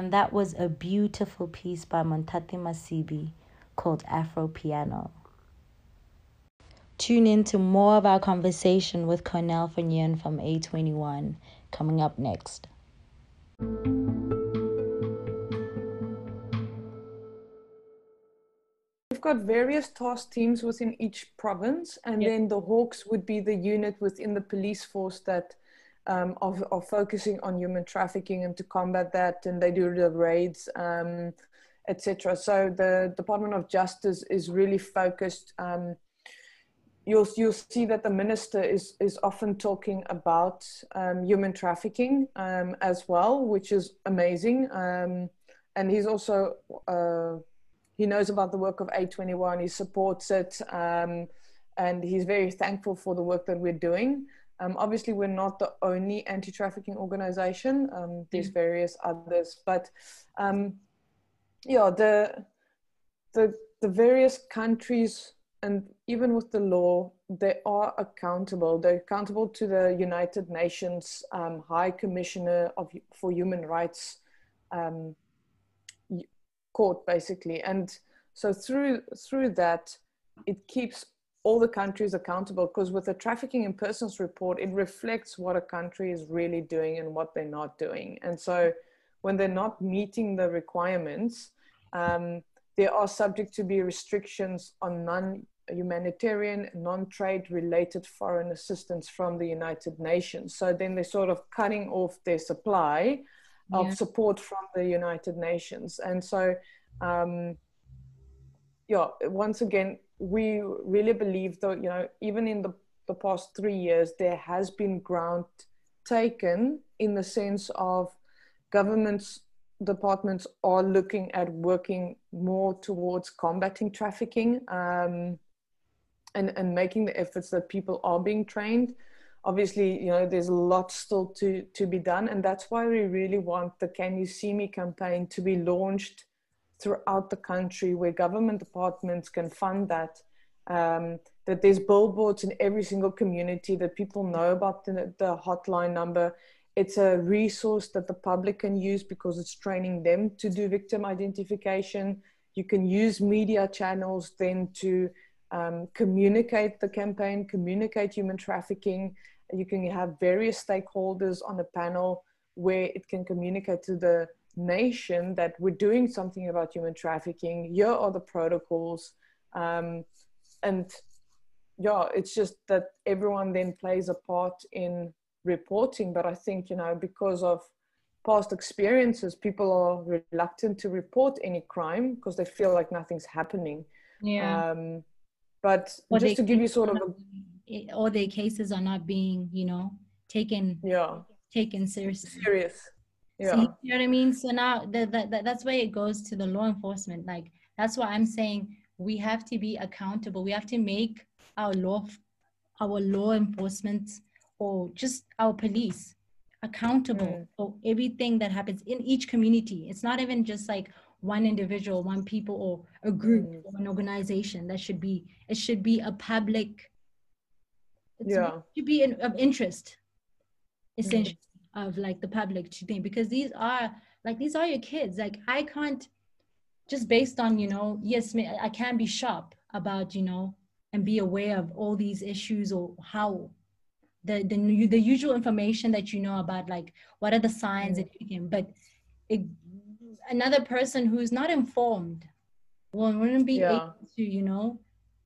And that was a beautiful piece by Montate Masibi called Afro Piano. Tune in to more of our conversation with Cornel Fagnon from A21 coming up next. We've got various task teams within each province, and yep. then the Hawks would be the unit within the police force that um, of, of focusing on human trafficking and to combat that, and they do the raids, um, etc. So the Department of Justice is really focused. Um, you'll you'll see that the minister is is often talking about um, human trafficking um, as well, which is amazing. Um, and he's also uh, he knows about the work of A21. He supports it, and he's very thankful for the work that we're doing. Um, obviously, we're not the only anti-trafficking organization. Um, there's mm. various others, but um, yeah, the the the various countries and even with the law, they are accountable. They're accountable to the United Nations um, High Commissioner of for Human Rights um, court, basically, and so through through that, it keeps all the countries accountable because with the trafficking in persons report it reflects what a country is really doing and what they're not doing. And so when they're not meeting the requirements um, there are subject to be restrictions on non humanitarian non-trade related foreign assistance from the united nations. So then they're sort of cutting off their supply of yeah. support from the united nations. And so um, yeah once again we really believe that you know even in the, the past three years there has been ground taken in the sense of governments departments are looking at working more towards combating trafficking um, and, and making the efforts that people are being trained. Obviously you know there's a lot still to to be done and that's why we really want the can you see me campaign to be launched throughout the country where government departments can fund that. Um, that there's billboards in every single community that people know about the, the hotline number. It's a resource that the public can use because it's training them to do victim identification. You can use media channels then to um, communicate the campaign, communicate human trafficking. You can have various stakeholders on a panel where it can communicate to the nation that we're doing something about human trafficking. Here are the protocols. Um, and yeah, it's just that everyone then plays a part in reporting. But I think, you know, because of past experiences, people are reluctant to report any crime because they feel like nothing's happening. Yeah. Um, but or just to give you sort of a, all their cases are not being, you know, taken yeah taken seriously. Serious. Yeah. So, you know what I mean? So now that, that that's why it goes to the law enforcement. Like that's why I'm saying we have to be accountable. We have to make our law our law enforcement or just our police accountable mm. for everything that happens in each community. It's not even just like one individual, one people, or a group mm. or an organization. That should be it should be a public. yeah, it should be in, of interest, essentially, mm. Of like the public to think because these are like these are your kids. Like I can't just based on you know yes I can be sharp about you know and be aware of all these issues or how the the the usual information that you know about like what are the signs mm. and everything but it, another person who's not informed well wouldn't be yeah. able to you know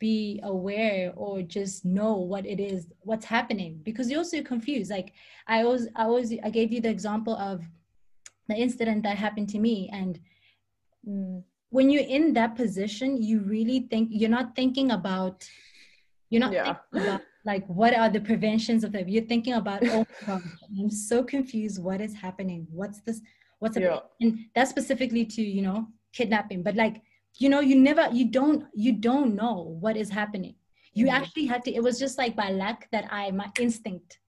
be aware or just know what it is what's happening. Because you're also confused like i always i always i gave you the example of the incident that happened to me. And when you're in that position you really think you're not thinking about you're not yeah. thinking about like what are the preventions of that you're thinking about oh God, i'm so confused. What is happening? What's this what's yeah. and that's specifically to you know kidnapping. But like you know you never you don't you don't know what is happening you mm-hmm. actually had to it was just like by luck that i my instinct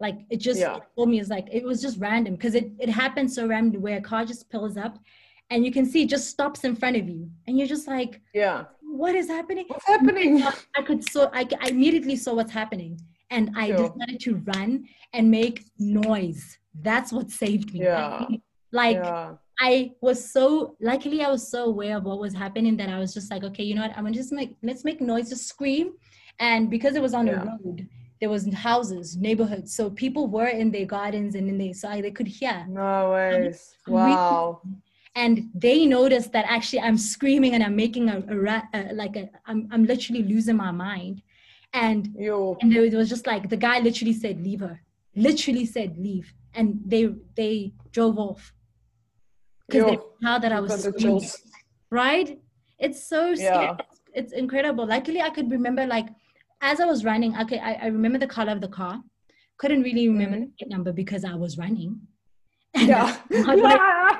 like it just yeah. told me it's like it was just random because it, it happened so random where a car just pulls up and you can see it just stops in front of you and you're just like yeah what is happening what's happening i could so i, I immediately saw what's happening and i sure. decided to run and make noise that's what saved me yeah. like yeah. I was so luckily i was so aware of what was happening that i was just like okay you know what? I'm gonna just make let's make noise just scream. And because it was on yeah. a road there was houses neighborhoods. So people were in their gardens and in their so they could hear. No ways wow. And they noticed that actually I'm screaming and I'm making a, a, like a I'm I'm literally losing my mind, and Yo. and it was just like the guy literally said leave her, literally said leave, and they they drove off because they how that I was screaming, right. It's so scary. Yeah. It's, it's incredible. Luckily, I could remember like as I was running. Okay, I, I remember the color of the car. Couldn't really remember mm-hmm. the number because I was running yeah. I,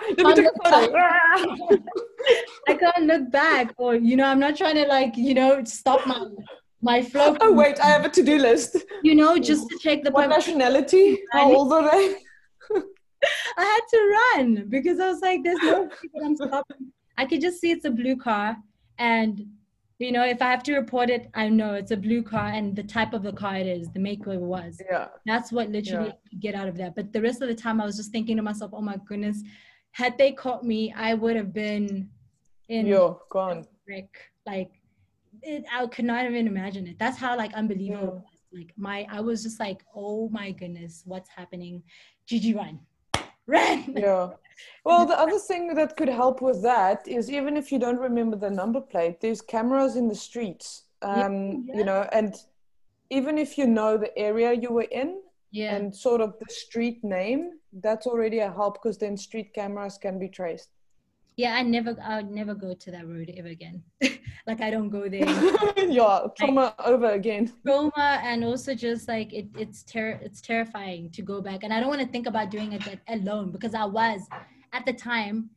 I can't look back or you know i'm not trying to like you know stop my my flow oh wait i have a to-do list you know just to check the what nationality how old are they i had to run because i was like there's no i'm stopping. I could just see it's a blue car and you know if i have to report it i know it's a blue car and the type of the car it is the maker it was. Yeah. That's what literally yeah. get out of that. But the rest of the time i was just thinking to myself oh my goodness had they caught me i would have been in yo gone. brick like it, i could not even imagine it. That's how like unbelievable yeah. like my i was just like oh my goodness what's happening? Gigi run run yeah well, the other thing that could help with that is even if you don't remember the number plate, there's cameras in the streets. Um, yeah, You know, and even if you know the area you were in yeah. and sort of the street name, that's already a help because then street cameras can be traced. Yeah, I never, I would never go to that road ever again. like I don't go there. yeah, trauma like, over again. Trauma, and also just like it, it's ter- it's terrifying to go back, and I don't want to think about doing it alone because I was at the time,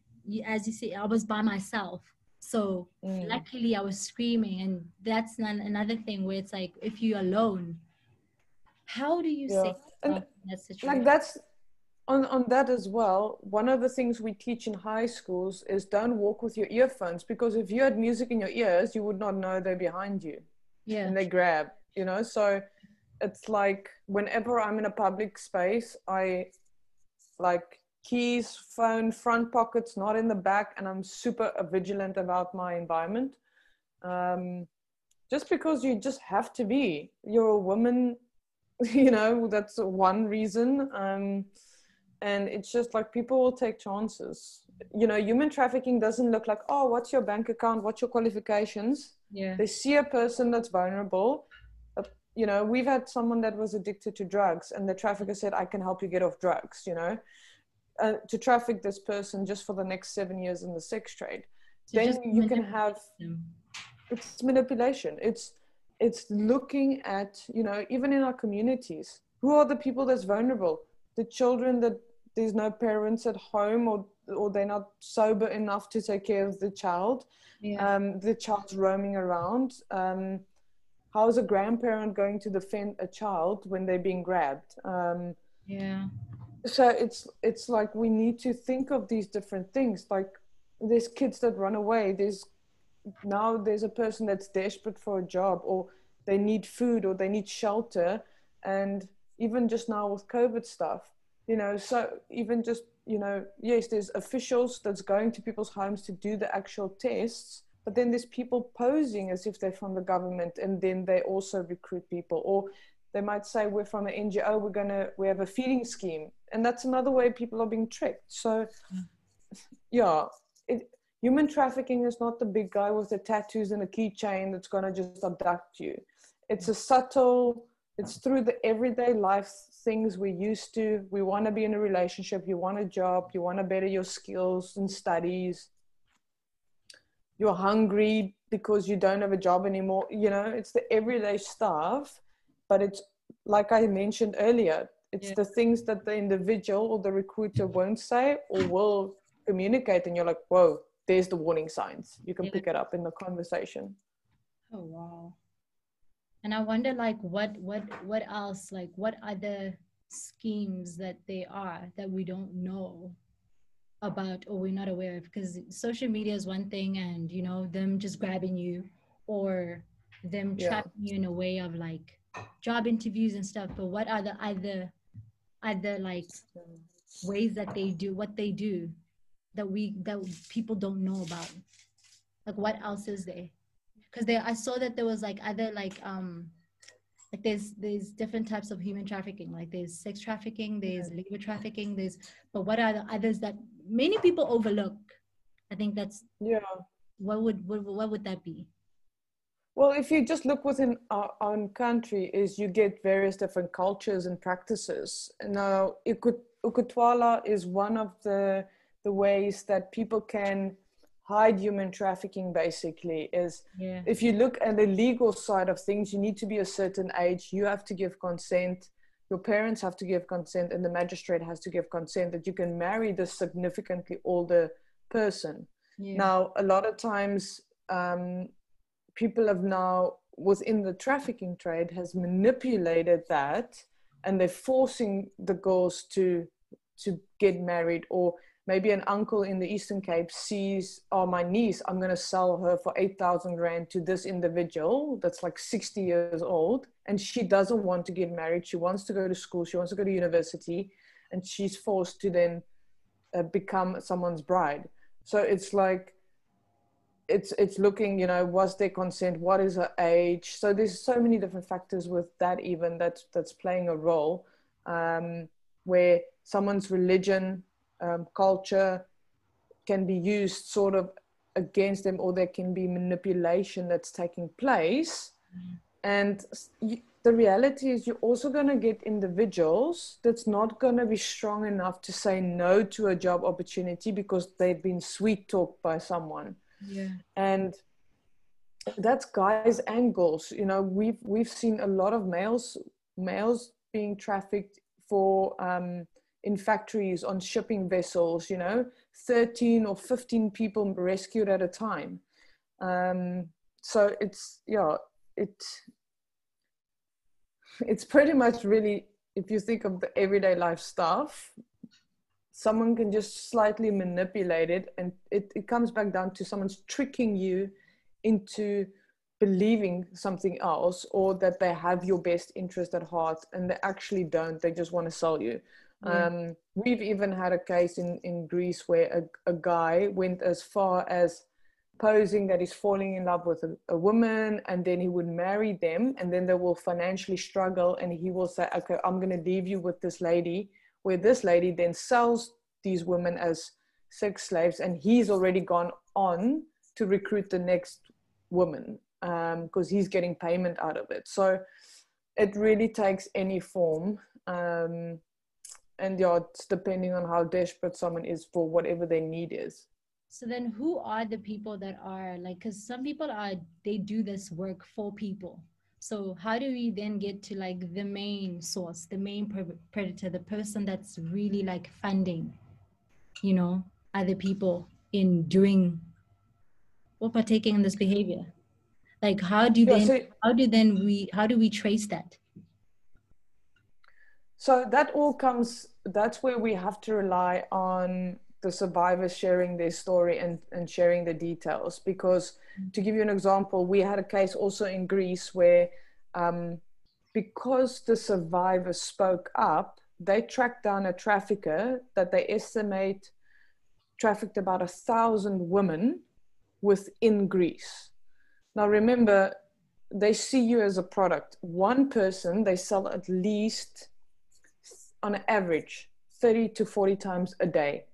as you see, I was by myself. So mm. luckily, I was screaming, and that's another thing where it's like if you're alone, how do you yeah. say that situation? Like that's on, on that as well, one of the things we teach in high schools is don't walk with your earphones because if you had music in your ears, you would not know they're behind you. Yeah. And they grab, you know? So it's like whenever I'm in a public space, I like keys, phone, front pockets, not in the back, and I'm super vigilant about my environment. Um, just because you just have to be. You're a woman, you know, that's one reason. Um, and it's just like people will take chances. You know human trafficking doesn't look like oh what's your bank account? What's your qualifications? Yeah. They see a person that's vulnerable. Uh, you know we've had someone that was addicted to drugs and the trafficker said i can help you get off drugs you know? Uh, to traffic this person just for the next seven years in the sex trade. So then you can have them. it's manipulation. It's it's looking at you know even in our communities who are the people that's vulnerable? The children that there's no parents at home or or they're not sober enough to take care of the child. Yeah. um, the child's roaming around. Um, how is a grandparent going to defend a child when they're being grabbed? Um, yeah. so it's it's like we need to think of these different things. Like there's kids that run away. There's now there's a person that's desperate for a job or they need food or they need shelter. And even just now with covid stuff you know so even just you know yes there's officials that's going to people's homes to do the actual tests but then there's people posing as if they're from the government and then they also recruit people. Or they might say we're from an ngo we're going to we have a feeding scheme. And that's another way people are being tricked. So hmm. yeah it, human trafficking is not the big guy with the tattoos and a keychain that's going to just abduct you. It's a subtle it's through the everyday life things we're used to. We want to be in a relationship. You want a job. You want to better your skills and studies. You're hungry because you don't have a job anymore. You know it's the everyday stuff but it's like i mentioned earlier it's yeah. the things that the individual or the recruiter mm-hmm. won't say or will communicate and you're like whoa there's the warning signs. You can yeah. pick it up in the conversation. Oh wow and i wonder like what what what else like what other schemes that they are that we don't know about or we're not aware of? Because social media is one thing and you know them just grabbing you or them yeah. trapping you in a way of like job interviews and stuff. But what are the other other like ways that they do what they do that we that people don't know about? Like what else is there because there i saw that there was like other like um like there's there's different types of human trafficking like there's sex trafficking there's labor trafficking there's but what are the others that many people overlook? I think that's yeah. what would what, what would that be? Well if you just look within our own country is you get various different cultures and practices. Now ukutwala is one of the the ways that people can hide human trafficking basically is yeah. if you look at the legal side of things you need to be a certain age you have to give consent your parents have to give consent and the magistrate has to give consent that you can marry this significantly older person yeah. now a lot of times um, people have now within the trafficking trade has manipulated that and they're forcing the girls to to get married or maybe an uncle in the Eastern Cape sees, oh, my niece, I'm going to sell her for 8,000 Rand to this individual that's like 60 years old. And she doesn't want to get married. She wants to go to school. She wants to go to university. And she's forced to then uh, become someone's bride. So it's like, it's it's looking you know was there consent what is her age so there's so many different factors with that even that's that's playing a role um, where someone's religion um, culture can be used sort of against them or there can be manipulation that's taking place. Mm. and you, the reality is you're also going to get individuals that's not going to be strong enough to say no to a job opportunity because they've been sweet talked by someone. Yeah. And that's guys and girls you know we've we've seen a lot of males males being trafficked for um, in factories on shipping vessels, you know, 13 or 15 people rescued at a time. Um, so it's, yeah, it, it's pretty much really, if you think of the everyday life stuff, someone can just slightly manipulate it and it, it comes back down to someone's tricking you into believing something else or that they have your best interest at heart and they actually don't they just want to sell you um, we've even had a case in, in Greece where a, a guy went as far as posing that he's falling in love with a, a, woman and then he would marry them and then they will financially struggle and he will say, okay, I'm going to leave you with this lady where this lady then sells these women as sex slaves and he's already gone on to recruit the next woman because um, he's getting payment out of it. So it really takes any form um, and yeah it's depending on how desperate someone is for whatever their need is. So then who are the people that are like because some people are they do this work for people. So how do we then get to like the main source the main predator the person that's really like funding you know other people in doing or partaking in this behavior? Like how do yeah, then so, how do then we how do we trace that so that all comes that's where we have to rely on the survivors sharing their story and, and sharing the details because mm. to give you an example we had a case also in greece where um, because the survivors spoke up they tracked down a trafficker that they estimate trafficked about a thousand women within Greece. Now, remember, they see you as a product. One person, they sell at least, on average, 30 to 40 times a day.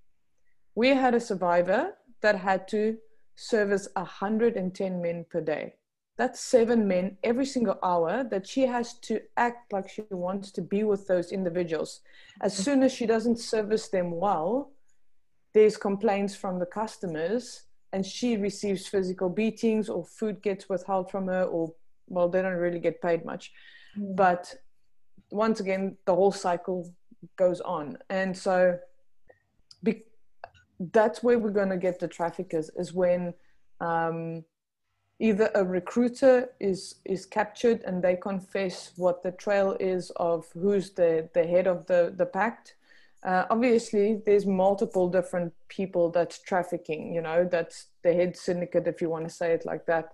We had a survivor that had to service 110 men per day. That's seven men every single hour that she has to act like she wants to be with those individuals. As soon as she doesn't service them well, there's complaints from the customers and she receives physical beatings or food gets withheld from her or well they don't really get paid much mm. but once again the whole cycle goes on. And so be, that's where we're going to get the traffickers is when um, either a recruiter is is captured and they confess what the trail is of who's the the head of the the pact. Uh, obviously there's multiple different people that's trafficking you know that's the head syndicate if you want to say it like that.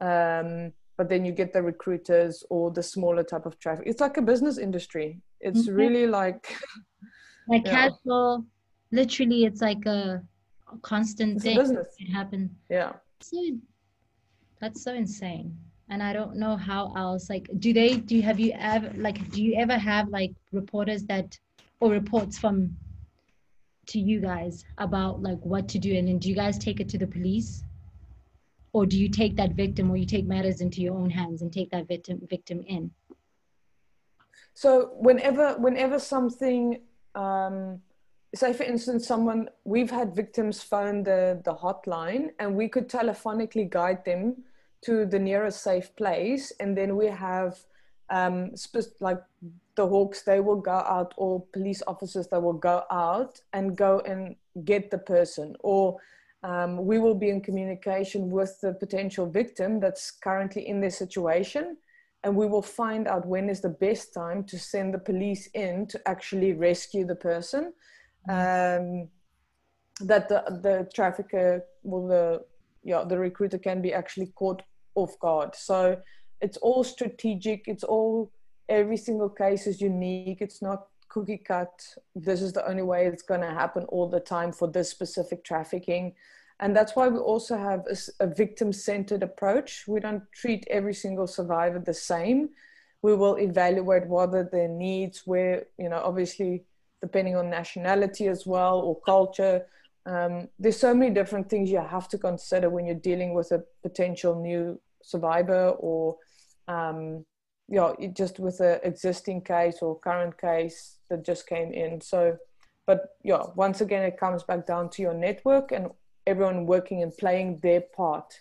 Um, but then you get the recruiters or the smaller type of traffic. It's like a business industry. It's mm-hmm. really like like yeah. casual literally it's like a, constant it's thing a business. it happen. Yeah. So that's so insane. And i don't know how else like do they do you have you ever like do you ever have like reporters that or reports from to you guys about like what to do? And then do you guys take it to the police or do you take that victim or you take matters into your own hands and take that victim victim in? So whenever whenever something um, say for instance someone we've had victims phone the the hotline and we could telephonically guide them to the nearest safe place and then we have um, like the hawks they will go out or police officers that will go out and go and get the person or um, we will be in communication with the potential victim that's currently in this situation and we will find out when is the best time to send the police in to actually rescue the person. Um, that the, the trafficker will the yeah the recruiter can be actually caught off guard. So it's all strategic. It's all every single case is unique. It's not cookie cut. This is the only way it's going to happen all the time for this specific trafficking. And that's why we also have a, a victim centered approach. We don't treat every single survivor the same. We will evaluate what are their needs, where, you know, obviously depending on nationality as well or culture. Um, there's so many different things you have to consider when you're dealing with a potential new survivor or um, yeah, just with the existing case or current case that just came in. So, but yeah, once again, it comes back down to your network and everyone working and playing their part.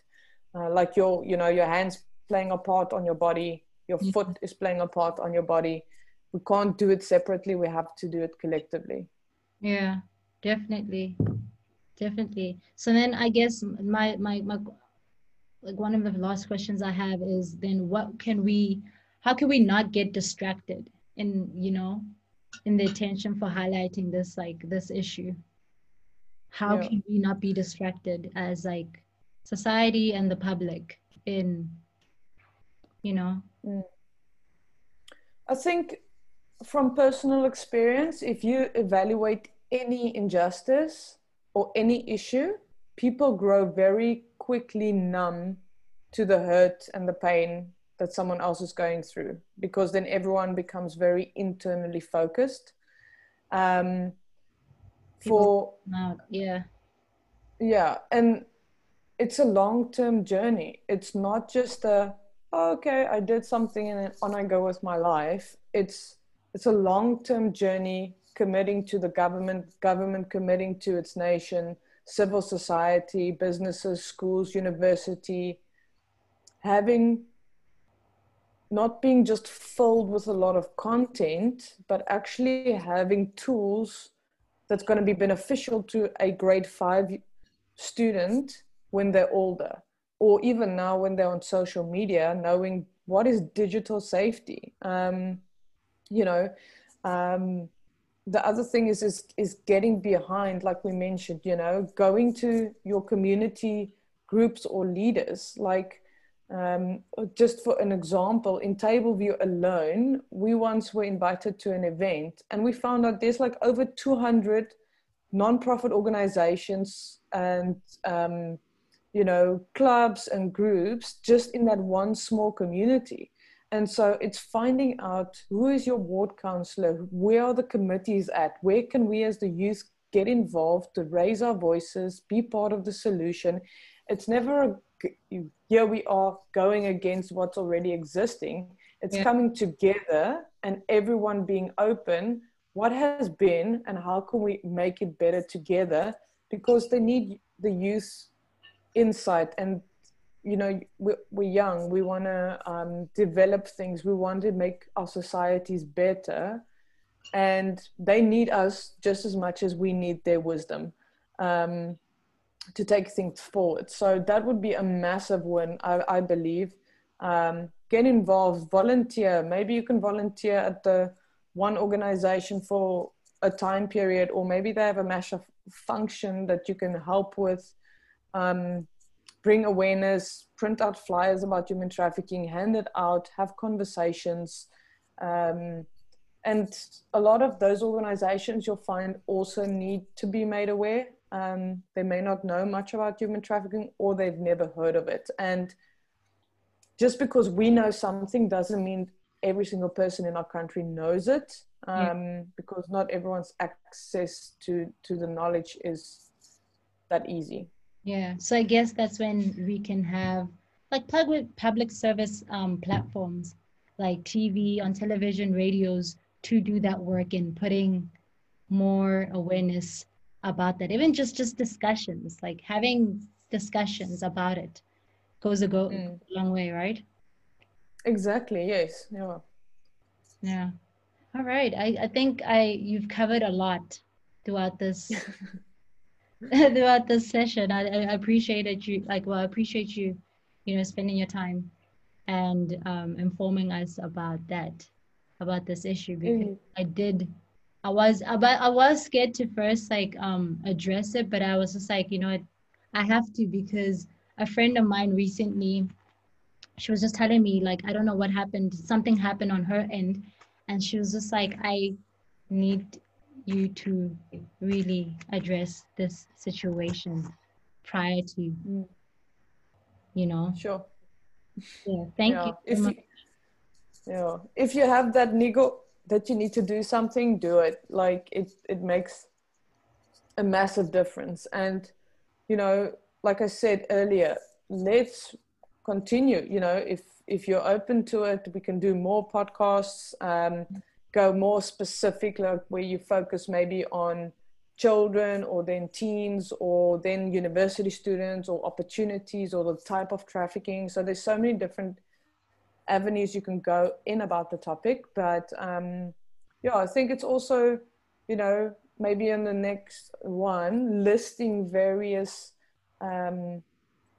Uh, like your, you know, your hands playing a part on your body, your mm-hmm. foot is playing a part on your body. We can't do it separately. We have to do it collectively. Yeah, definitely, definitely. So then, I guess my my my like one of the last questions I have is then what can we how can we not get distracted in you know in the attention for highlighting this like this issue how yeah. can we not be distracted as like society and the public in you know mm. i think from personal experience if you evaluate any injustice or any issue people grow very quickly numb to the hurt and the pain that someone else is going through because then everyone becomes very internally focused. Um, for yeah. Yeah and it's a long-term journey. It's not just a oh, okay i did something and on i go with my life. It's it's a long-term journey committing to the government government committing to its nation civil society businesses schools university having not being just filled with a lot of content but actually having tools that's going to be beneficial to a grade 5 student when they're older or even now when they're on social media knowing what is digital safety. Um, you know um, the other thing is, is is getting behind like we mentioned you know going to your community groups or leaders. Like um, just for an example in Table View alone we once were invited to an event and we found out there's like over 200 non-profit organizations and um, you know clubs and groups just in that one small community. And so it's finding out who is your ward counselor, where are the committees at where can we as the youth get involved to raise our voices be part of the solution. It's never a here we are going against what's already existing. It's yeah. coming together and everyone being open. What has been and how can we make it better together? Because they need the youth insight and you know we're, we're young. We want to um, develop things. We want to make our societies better. And they need us just as much as we need their wisdom. Um, to take things forward so that would be a massive win i, I believe um, get involved volunteer maybe you can volunteer at the one organization for a time period, or maybe they have a massive function that you can help with, um, bring awareness, print out flyers about human trafficking, hand it out, have conversations. Um, and a lot of those organizations you'll find also need to be made aware. Um, they may not know much about human trafficking or they've never heard of it. And just because we know something doesn't mean every single person in our country knows it um, yeah. because not everyone's access to to the knowledge is that easy yeah so i guess that's when we can have like public public service um, platforms like tv on television radios to do that work in putting more awareness about that even just just discussions like having discussions about it goes a go mm. a long way right Exactly. Yes. Yeah. Yeah. All right. I, I think I you've covered a lot throughout this throughout this session. I, I appreciated you like well I appreciate you, you know, spending your time and um, informing us about that, about this issue because mm. I did I was about I was scared to first like um address it, but I was just like, you know what, I have to because a friend of mine recently she was just telling me like i don't know what happened. Something happened on her end. And she was just like i need you to really address this situation prior to you know? Sure. Yeah thank yeah. you if you yeah. If you have that niggle that you need to do something do it. Like it it makes a massive difference. And you know like i said earlier let's continue you know if if you're open to it we can do more podcasts um, go more specific like where you focus maybe on children or then teens or then university students or opportunities or the type of trafficking. So there's so many different avenues you can go in about the topic but um, yeah i think it's also you know maybe in the next one listing various um,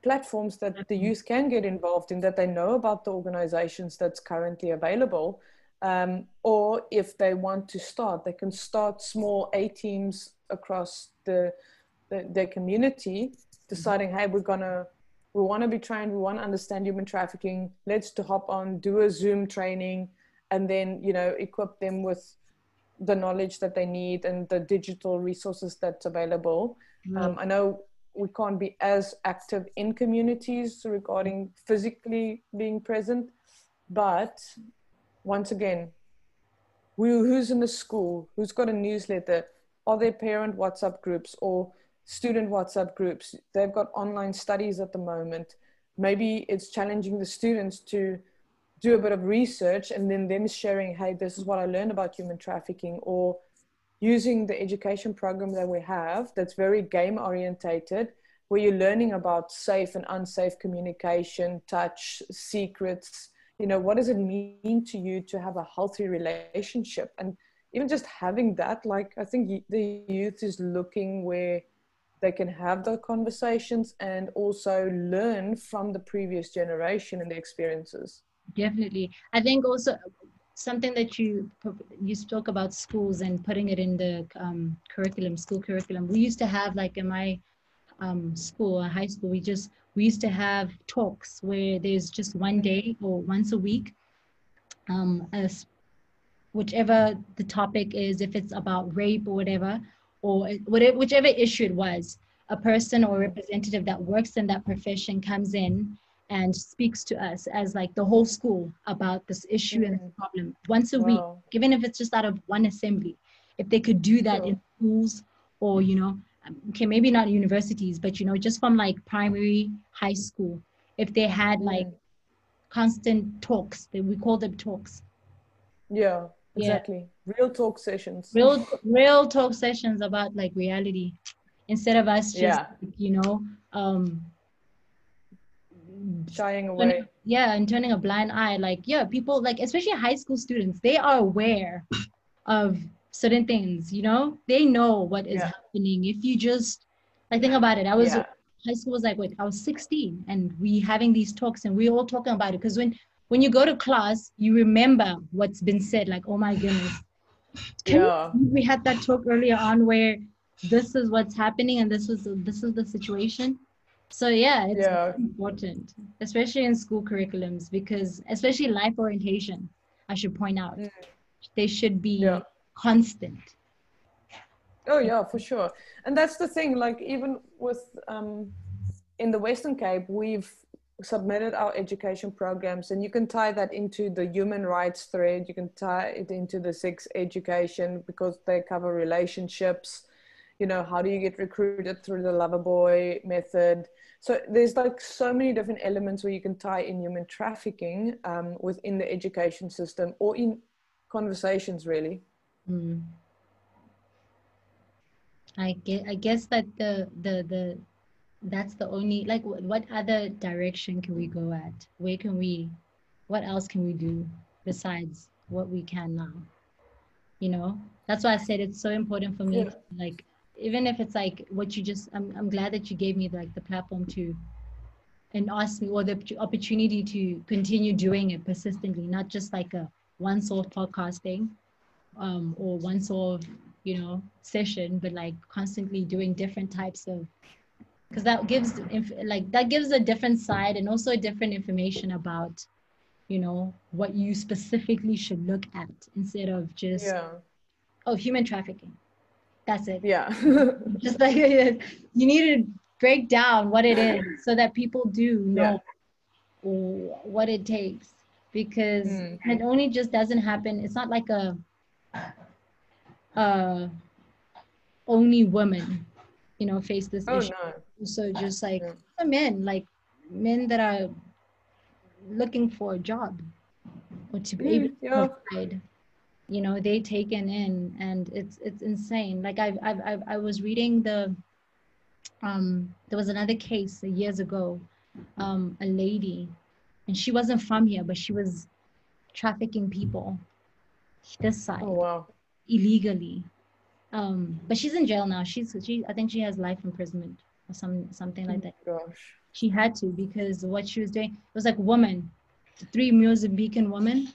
platforms that the mm-hmm. youth can get involved in that they know about the organizations that's currently available um, or if they want to start they can start small a teams across the, the their community deciding hey we're gonna we want to be trained we want to understand human trafficking. Let's to hop on do a zoom training and then you know equip them with the knowledge that they need and the digital resources that's available. Mm-hmm. um, i know we can't be as active in communities regarding physically being present but once again who, who's in the school, who's got a newsletter, are there parent WhatsApp groups or student WhatsApp groups? They've got online studies at the moment. Maybe it's challenging the students to do a bit of research and then them sharing, hey, this is what I learned about human trafficking, or using the education program that we have that's very game orientated where you're learning about safe and unsafe communication, touch, secrets. You know, what does it mean to you to have a healthy relationship? And even just having that, like, I think the youth is looking where they can have the conversations and also learn from the previous generation and the experiences. Definitely. I think also something that you you spoke about schools and putting it in the um, curriculum, school curriculum. We used to have like in my um, school, high school, we just we used to have talks where there's just one day or once a week, um, as whichever the topic is, if it's about rape or whatever, or whatever whichever issue it was, a person or representative that works in that profession comes in and speaks to us as like the whole school about this issue mm-hmm. and this problem once a wow. week, even if it's just out of one assembly. If they could do that sure. in schools or you know okay maybe not universities but you know just from like primary high school if they had like mm. constant talks that we call them talks yeah exactly. Yeah. real talk sessions. Real real talk sessions about like reality. Instead of us just yeah. you know um shying away. yeah and turning a blind eye. Like yeah people like especially high school students they are aware of certain things you know? They know what is yeah. happening. If you just like think about it. I was yeah. high school was like wait i was 16 and we having these talks and we all talking about it. Because when when you go to class you remember what's been said like oh my goodness yeah. we had that talk earlier on where this is what's happening and this is this is the situation so yeah it's yeah. important especially in school curriculums because especially life orientation i should point out mm. they should be yeah constant oh yeah for sure and that's the thing like even with um, in the western cape we've submitted our education programs and you can tie that into the human rights thread. You can tie it into the sex education because they cover relationships. You know how do you get recruited through the lover boy method? So there's like so many different elements where you can tie in human trafficking um, within the education system or in conversations really. Mm. I guess, I guess that the the the that's the only like what other direction can we go at? Where can we what else can we do besides what we can now? You know? That's why i said it's so important for me yeah. like even if it's like what you just I'm, I'm glad that you gave me like the platform to and ask me or the opportunity to continue doing it persistently not just like a once off podcasting um, or one sort you know session but like constantly doing different types of because that gives like that gives a different side and also a different information about you know what you specifically should look at instead of just yeah. oh human trafficking that's it yeah just like you need to break down what it is so that people do know yeah. what it takes because mm. it only just doesn't happen it's not like a uh, only women, you know, face this oh, issue. No. So just like men, like men that are looking for a job or to be able yeah. to provide, you know, they taken in, and it's it's insane. Like I've I've, I've I was reading the um there was another case years ago, um a lady, and she wasn't from here, but she was trafficking people this side. Oh wow. Illegally. Um, but she's in jail now. She's she I think she has life imprisonment or some something like that. Gosh. She had to because what she was doing it was like woman, three Mozambican women.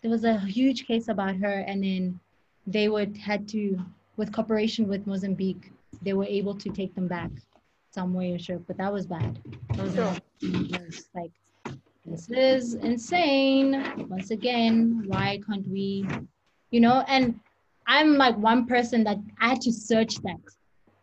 There was a huge case about her, and then they would had to, with cooperation with Mozambique, they were able to take them back some way or sure. But that was bad. That was, sure. was like this is insane. Once again, why can't we, you know? And I'm like one person that I had to search that.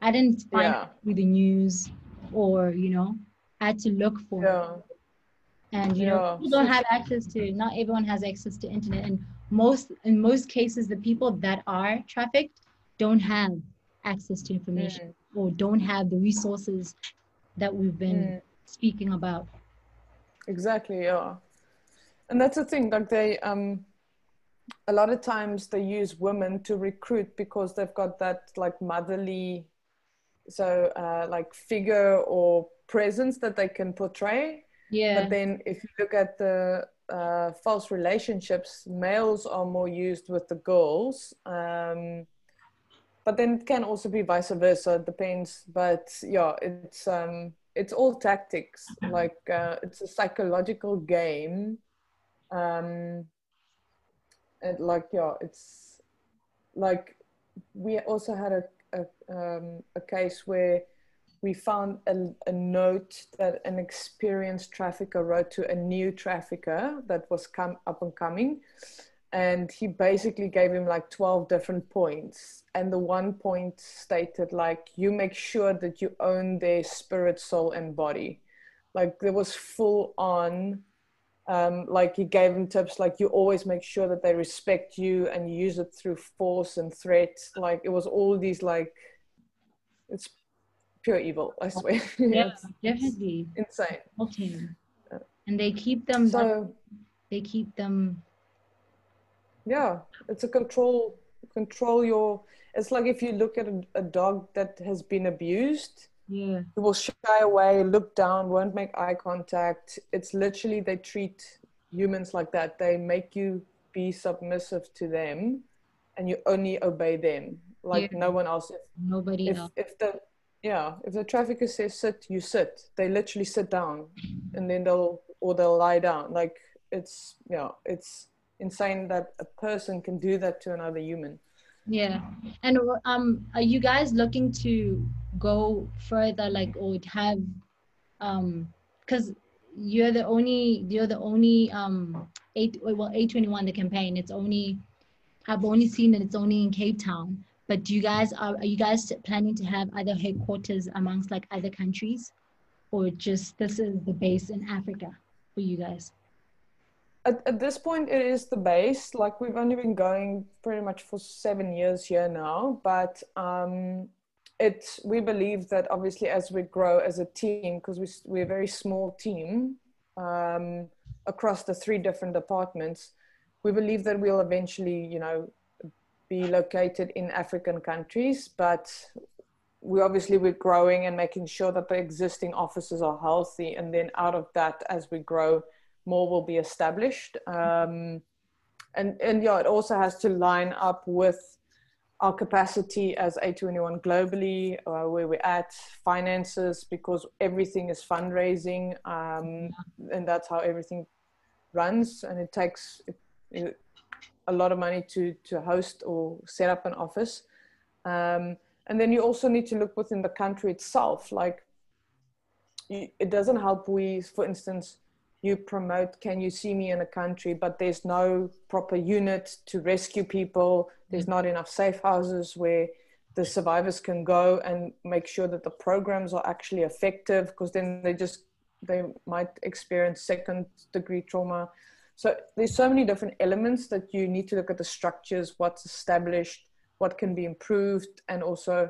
I didn't find yeah. it through the news or, you know, I had to look for yeah. and you know people don't have access to not everyone has access to internet and most in most cases the people that are trafficked don't have access to information mm. or don't have the resources that we've been mm. speaking about exactly yeah and that's the thing like they um a lot of times they use women to recruit because they've got that like motherly so uh, like figure or presence that they can portray. Yeah. But then if you look at the uh, false relationships males are more used with the girls um, but then it can also be vice versa it depends. But yeah it's um, it's all tactics. Like uh, it's a psychological game. Um, and like yeah it's like we also had a a, um, a case where we found a, a, note that an experienced trafficker wrote to a new trafficker that was come up and coming. And he basically gave him like 12 different points. And the one point stated like you make sure that you own their spirit soul and body. Like there was full on um, like he gave them tips like you always make sure that they respect you and you use it through force and threat. Like it was all these like it's pure evil i swear. Yeah definitely. insane. Okay. and they keep them so they keep them yeah it's a control control your it's like if you look at a, a dog that has been abused yeah. He will shy away look down won't make eye contact. It's literally they treat humans like that. They make you be submissive to them and you only obey them. Like yeah. no one else. If, nobody if, else. if the yeah if the trafficker says sit you sit. They literally sit down and then they'll or they'll lie down. Like it's yeah it's insane that a person can do that to another human. Yeah. And um are you guys looking to go further like or have um because you're the only you're the only um eight well A21 the campaign. It's only i've only seen that it's only in cape town. But do you guys are, are you guys planning to have other headquarters amongst like other countries? Or just this is the base in africa for you guys? At, at this point it is the base. Like we've only been going pretty much for seven years here now. But um we believe that obviously as we grow as a team because we, we're a very small team um, across the three different departments we believe that we'll eventually you know be located in african countries but we obviously we're growing and making sure that the existing offices are healthy and then out of that as we grow more will be established. Um, and, and yeah, it also has to line up with our capacity as A21 globally, uh, where we're at, finances, because everything is fundraising, um, and that's how everything runs. And it takes a lot of money to, to host or set up an office. Um, and then you also need to look within the country itself. Like, it doesn't help we, for instance, you promote can you see me in a country? But there's no proper unit to rescue people. There's not enough safe houses where the survivors can go and make sure that the programs are actually effective because then they just they might experience second degree trauma. So there's so many different elements that you need to look at the structures what's established what can be improved and also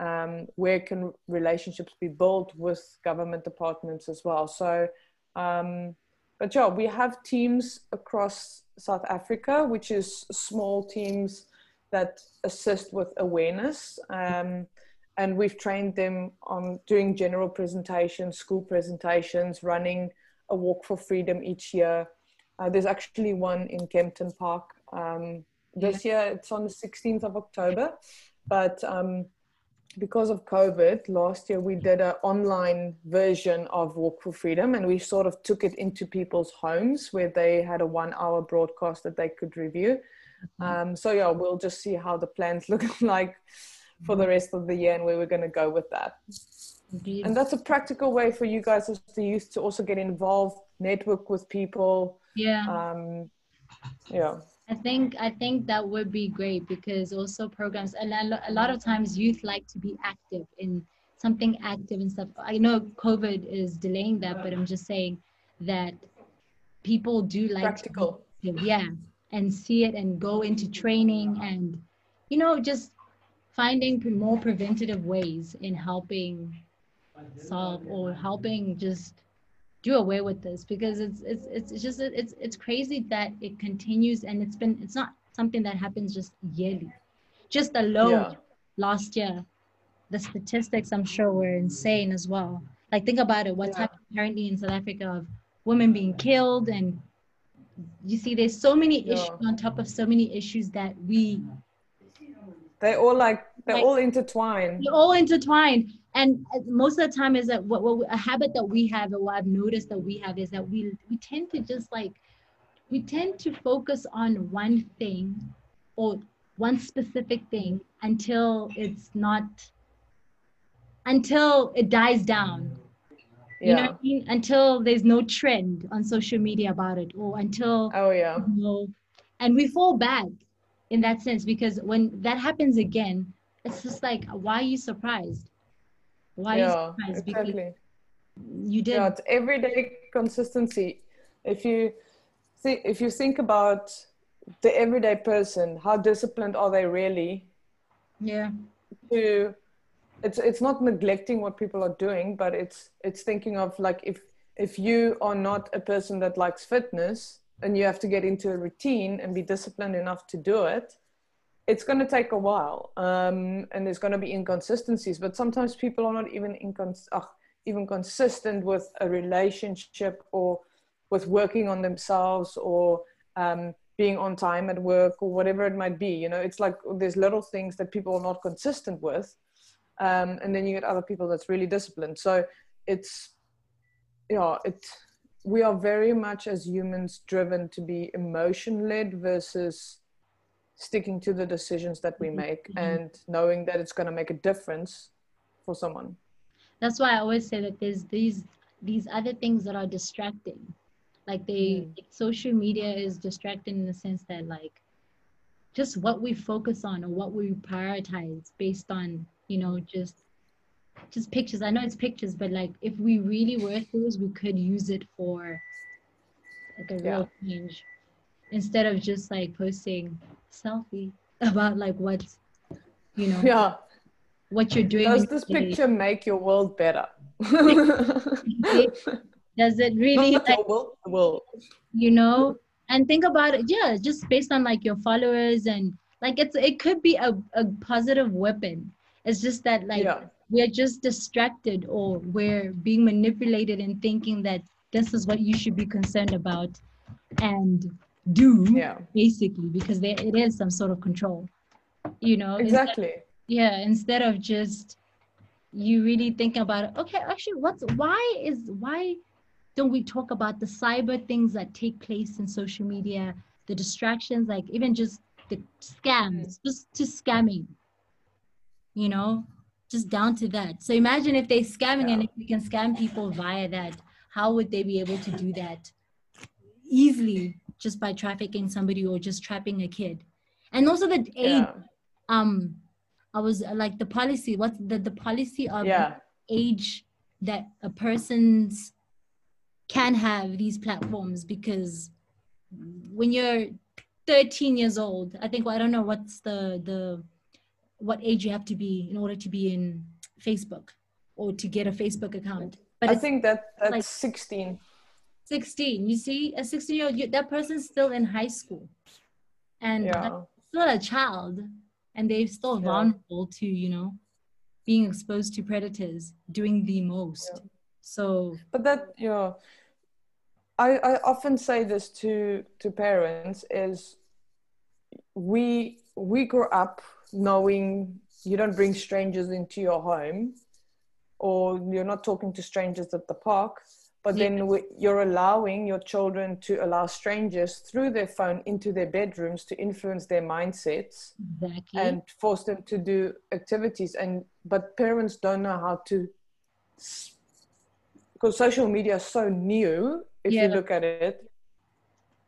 um, where can relationships be built with government departments as well. So um, but yeah, we have teams across South Africa, which is small teams that assist with awareness. Um, and we've trained them on doing general presentations, school presentations, running a walk for freedom each year. Uh, there's actually one in Kempton Park. Um, this year it's on the 16th of October, but um, because of COVID, last year we did an online version of Walk for Freedom and we sort of took it into people's homes where they had a one hour broadcast that they could review. Mm-hmm. Um, so, yeah, we'll just see how the plans look like for the rest of the year and where we're going to go with that. Indeed. And that's a practical way for you guys as the youth to also get involved, network with people. Yeah. Um, yeah. I think I think that would be great because also programs and a lot of times youth like to be active in something active and stuff. I know COVID is delaying that, but I'm just saying that people do like practical yeah and see it and go into training and you know just finding more preventative ways in helping solve or helping just do away with this because it's it's it's just it's it's crazy that it continues and it's been it's not something that happens just yearly just alone yeah. last year the statistics i'm sure were insane as well like think about it what's yeah. happening currently in south africa of women being killed and you see there's so many yeah. issues on top of so many issues that we they all like they're like, all intertwined they're all intertwined and uh, most of the time is that what, what a habit that we have or what i've noticed that we have is that we we tend to just like we tend to focus on one thing or one specific thing until it's not until it dies down yeah. you know I mean? until there's no trend on social media about it or until oh yeah you know, and we fall back in that sense because when that happens again it's just like why are you surprised why yeah, surprised exactly. because you did. Yeah, it's everyday consistency. If you see if you think about the everyday person how disciplined are they really? Yeah. To it's it's not neglecting what people are doing but it's it's thinking of like if if you are not a person that likes fitness and you have to get into a routine and be disciplined enough to do it it's going to take a while um, and there's going to be inconsistencies but sometimes people are not even incons- even consistent with a relationship or with working on themselves or um, being on time at work or whatever it might be you know? It's like there's little things that people are not consistent with um, and then you get other people that's really disciplined. So it's yeah it we are very much as humans driven to be emotion led versus sticking to the decisions that we mm-hmm. make mm-hmm. and knowing that it's going to make a difference for someone that's why i always say that there's these these other things that are distracting like they mm. social media is distracting in the sense that like just what we focus on or what we prioritize based on you know just just pictures i know it's pictures but like if we really were those we could use it for like a real yeah. change instead of just like posting selfie about like what's you know yeah. what you're doing does this picture make your world better? Does it really like, world, world. you know? And think about it yeah just based on like your followers and like it's it could be a, a positive weapon. It's just that like yeah. we're just distracted or we're being manipulated and thinking that this is what you should be concerned about. And do yeah. basically because there it is some sort of control you know exactly instead, yeah instead of just you really think about it okay actually what's why is why don't we talk about the cyber things that take place in social media the distractions like even just the scams mm. just to scamming you know just down to that so imagine if they scamming yeah. and if we can scam people via that how would they be able to do that easily just by trafficking somebody or just trapping a kid and also the age yeah. um i was like the policy what's the the policy of yeah. age that a person's can have these platforms because when you're 13 years old i think well, i don't know what's the the what age you have to be in order to be in facebook or to get a facebook account but i think that that's like, 16 16 you see a 16 year old that person's still in high school and yeah. still a child and they're still yeah. vulnerable to you know being exposed to predators doing the most yeah. so but that yeah I, I often say this to to parents is we we grow up knowing you don't bring strangers into your home or you're not talking to strangers at the park but yeah. then you're allowing your children to allow strangers through their phone into their bedrooms to influence their mindsets exactly. and force them to do activities and but parents don't know how to because social media is so new if yeah. you look at it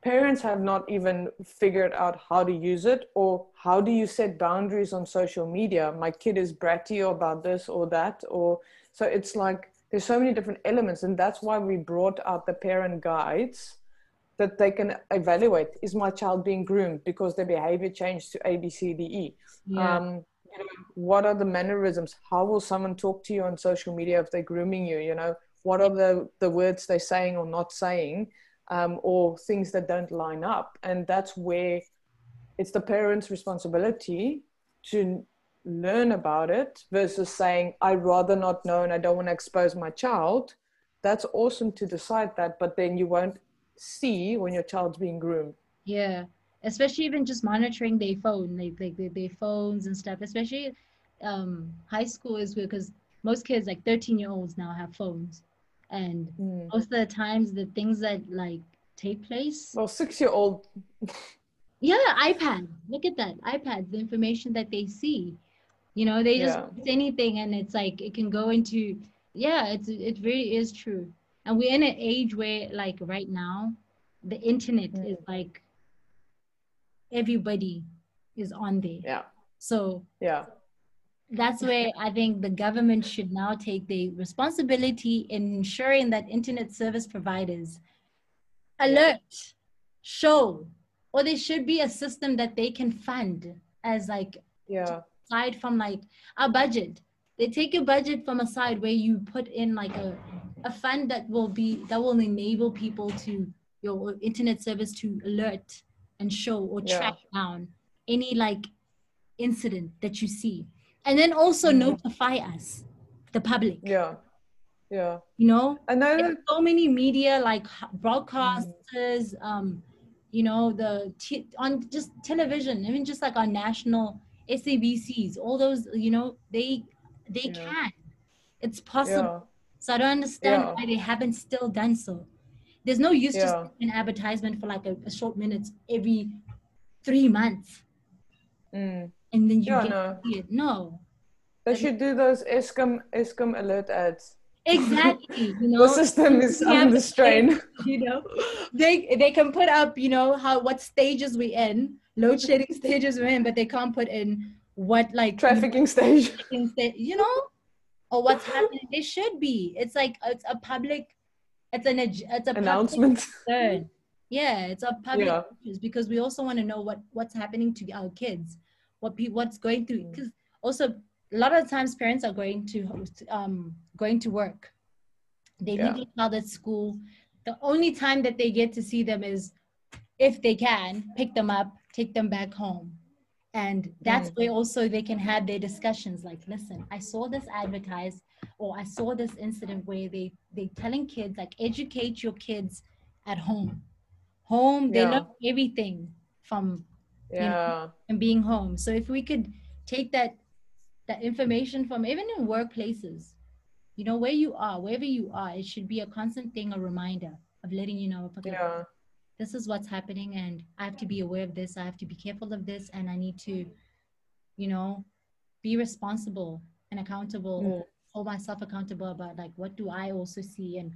parents have not even figured out how to use it or how do you set boundaries on social media my kid is bratty about this or that or so it's like there's so many different elements and that's why we brought out the parent guides that they can evaluate is my child being groomed because their behavior changed to A, B, C, D, E. Yeah. Um, you know, what are the mannerisms? How will someone talk to you on social media if they're grooming you? You know, what are the, the words they're saying or not saying, um, or things that don't line up? And that's where it's the parent's responsibility to learn about it versus saying, I'd rather not know and I don't want to expose my child. That's awesome to decide that, but then you won't see when your child's being groomed. Yeah, especially even just monitoring their phone, like, like their, their phones and stuff. Especially um, high school is weird because most kids, like 13 year olds now, have phones. And mm. most of the times, the things that like take place. Well, six year old. yeah, iPad. Look at that. iPad, the information that they see. You know, they just yeah. anything and it's like it can go into yeah, it's it really is true. And we're in an age where like right now the internet mm. is like everybody is on there. Yeah. So yeah. that's where i think the government should now take the responsibility in ensuring that internet service providers alert show or there should be a system that they can fund as like yeah aside from like our budget they take a budget from a side where you put in like a a fund that will be that will enable people to your internet service to alert and show or track yeah. down any like incident that you see and then also mm-hmm. notify us the public yeah yeah you know and then so many media like broadcasters mm-hmm. um you know the t- on just television even just like on national sabcs all those you know they they yeah. can it's possible so I don't understand yeah. why they haven't still done so. There's no use yeah. just an advertisement for like a, a, short minutes every three months. Mm. And then you yeah, get no. it. No. They should do those Eskom Eskom alert ads. Exactly. You know, the system is under strain. You know, they they can put up, you know, how what stages we in, load shedding stages we're in, but they can't put in what like trafficking stage. You know, or what's happening. It should be. It's like it's a public. It's an it's a announcement. Yeah, it's a public yeah. because we also want to know what what's happening to our kids, what people what's going through. Because mm. also a lot of times parents are going to um going to work. They yeah. leave their child at school. The only time that they get to see them is if they can pick them up, take them back home. And that's where also they can have their discussions like listen i saw this advertised or i saw this incident where they they telling kids like educate your kids at home. Home they yeah. learn everything from yeah you know, and being home. So if we could take that that information from even in workplaces you know where you are wherever you are it should be a constant thing a reminder of letting you know yeah this is what's happening and i have to be aware of this i have to be careful of this and i need to you know be responsible and accountable mm. hold myself accountable about like what do i also see and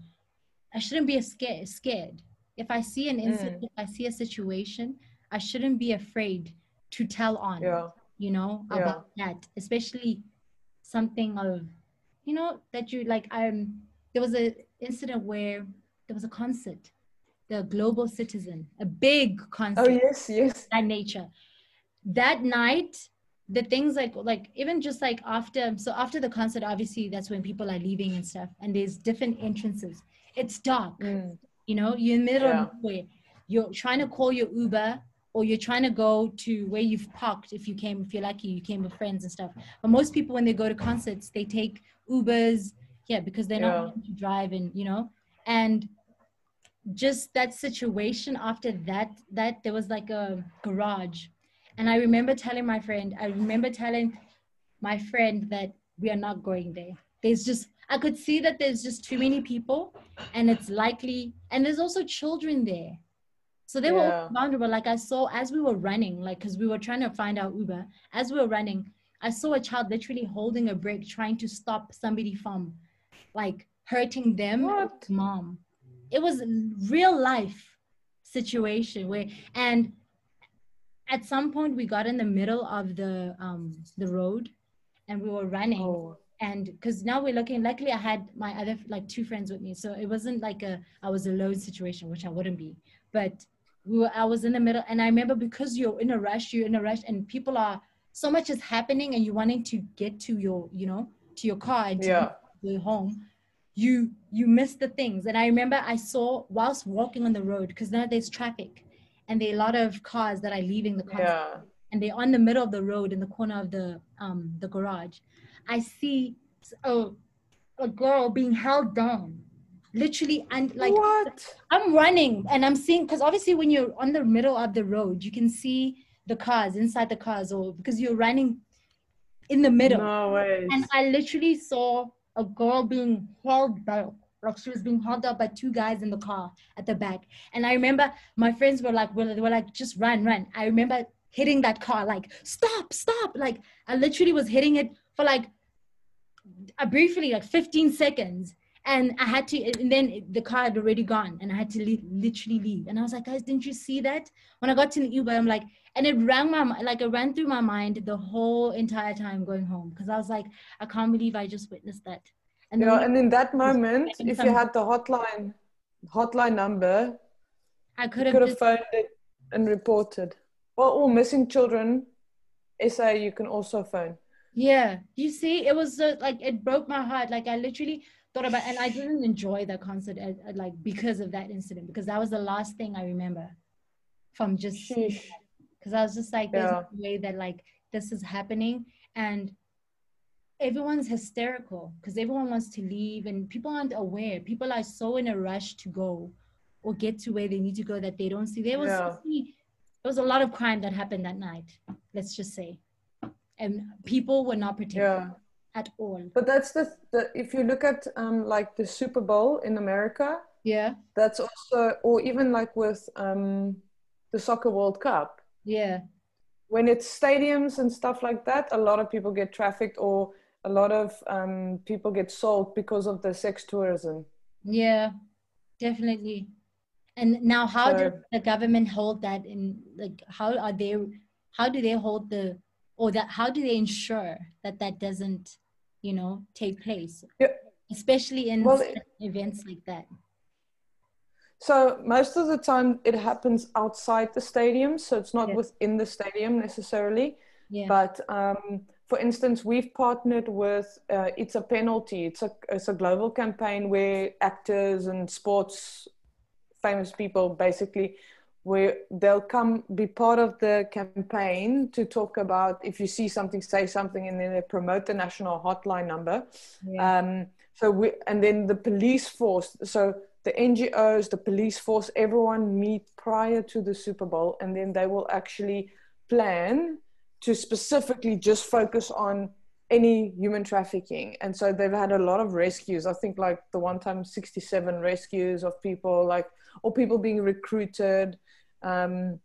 i shouldn't be scared scared if i see an incident mm. if i see a situation i shouldn't be afraid to tell on yeah. you know about yeah. that especially something of you know that you like um there was a incident where there was a concert the global citizen, a big concept. Oh yes, yes. That nature. That night, the things like like even just like after so after the concert, obviously that's when people are leaving and stuff, and there's different entrances. It's dark. Mm. You know, you're in the middle yeah. of nowhere. You're trying to call your Uber or you're trying to go to where you've parked if you came if you're lucky you came with friends and stuff but most people when they go to concerts they take ubers yeah because they're yeah. not to drive and you know and just that situation after that that there was like a garage. And i remember telling my friend i remember telling my friend that we are not going there. There's just i could see that there's just too many people and it's likely and there's also children there. So they yeah. were vulnerable. Like i saw as we were running like because we were trying to find out uber as we were running i saw a child literally holding a brick trying to stop somebody from like hurting them mom it was real life situation where and at some point we got in the middle of the um the road and we were running oh. and because now we're looking luckily i had my other like two friends with me so it wasn't like a i was alone situation which i wouldn't be but we were, i was in the middle and i remember because you're in a rush you're in a rush and people are so much is happening and you're wanting to get to your you know to your car and to Yeah. go home you you miss the things and i remember i saw whilst walking on the road because now there's traffic and there are a lot of cars that are leaving the car Yeah. and they're on the middle of the road in the corner of the um the garage i see a, a girl being held down literally and like what? i'm running and i'm seeing because obviously when you're on the middle of the road you can see the cars inside the cars or because you're running in the middle No way. and I literally saw a girl being held back. Like she was being held up by two guys in the car at the back. And I remember my friends were like, well, they were like, just run, run. I remember hitting that car, like, stop, stop. Like I literally was hitting it for like uh, briefly, like 15 seconds. And I had to, and then the car had already gone, and I had to leave, literally leave. And I was like, guys, didn't you see that? When I got to the Uber, I'm like, and it rang my like it ran through my mind the whole entire time going home because I was like, I can't believe I just witnessed that. And Yeah, and in that moment, if you had the hotline hotline number, I could have could have phoned it and reported. Well, all missing children, SA, you can also phone. yeah. You see, it was uh, like it broke my heart. Like I literally thought about, and I didn't enjoy the concert at, at, like because of that incident because that was the last thing I remember from just Sheesh. Because I was just like, there's Yeah. no way that like this is happening and everyone's hysterical because everyone wants to leave and people aren't aware. People are so in a rush to go or get to where they need to go that they don't see. There was Yeah. there was a lot of crime that happened that night. Let's just say, and people were not protected Yeah. at all. But that's the, the if you look at um, like the Super Bowl in America, Yeah, that's also, or even like with um, the Soccer World Cup, yeah, when it's stadiums and stuff like that, a lot of people get trafficked or a lot of um, people get sold because of the sex tourism. yeah, definitely. And now, how does the government hold that in? Like, how are they? How do they hold the, or that? How do they ensure that that doesn't, you know, take place? Yeah. Especially in Well, events like that. So most of the time it happens outside the stadium, so it's not Yeah. within the stadium necessarily. Yeah. But um, for instance, we've partnered with uh, It's a Penalty. It's a it's a global campaign where actors and sports famous people basically where they'll come be part of the campaign to talk about if you see something, say something, and then they promote the national hotline number. yeah. Um, so we and then the police force. So the NGOs, the police force, everyone meet prior to the Super Bowl, and then they will actually plan to specifically just focus on any human trafficking. And so they've had a lot of rescues. I think like the one time 67 rescues of people, like or people being recruited. Um,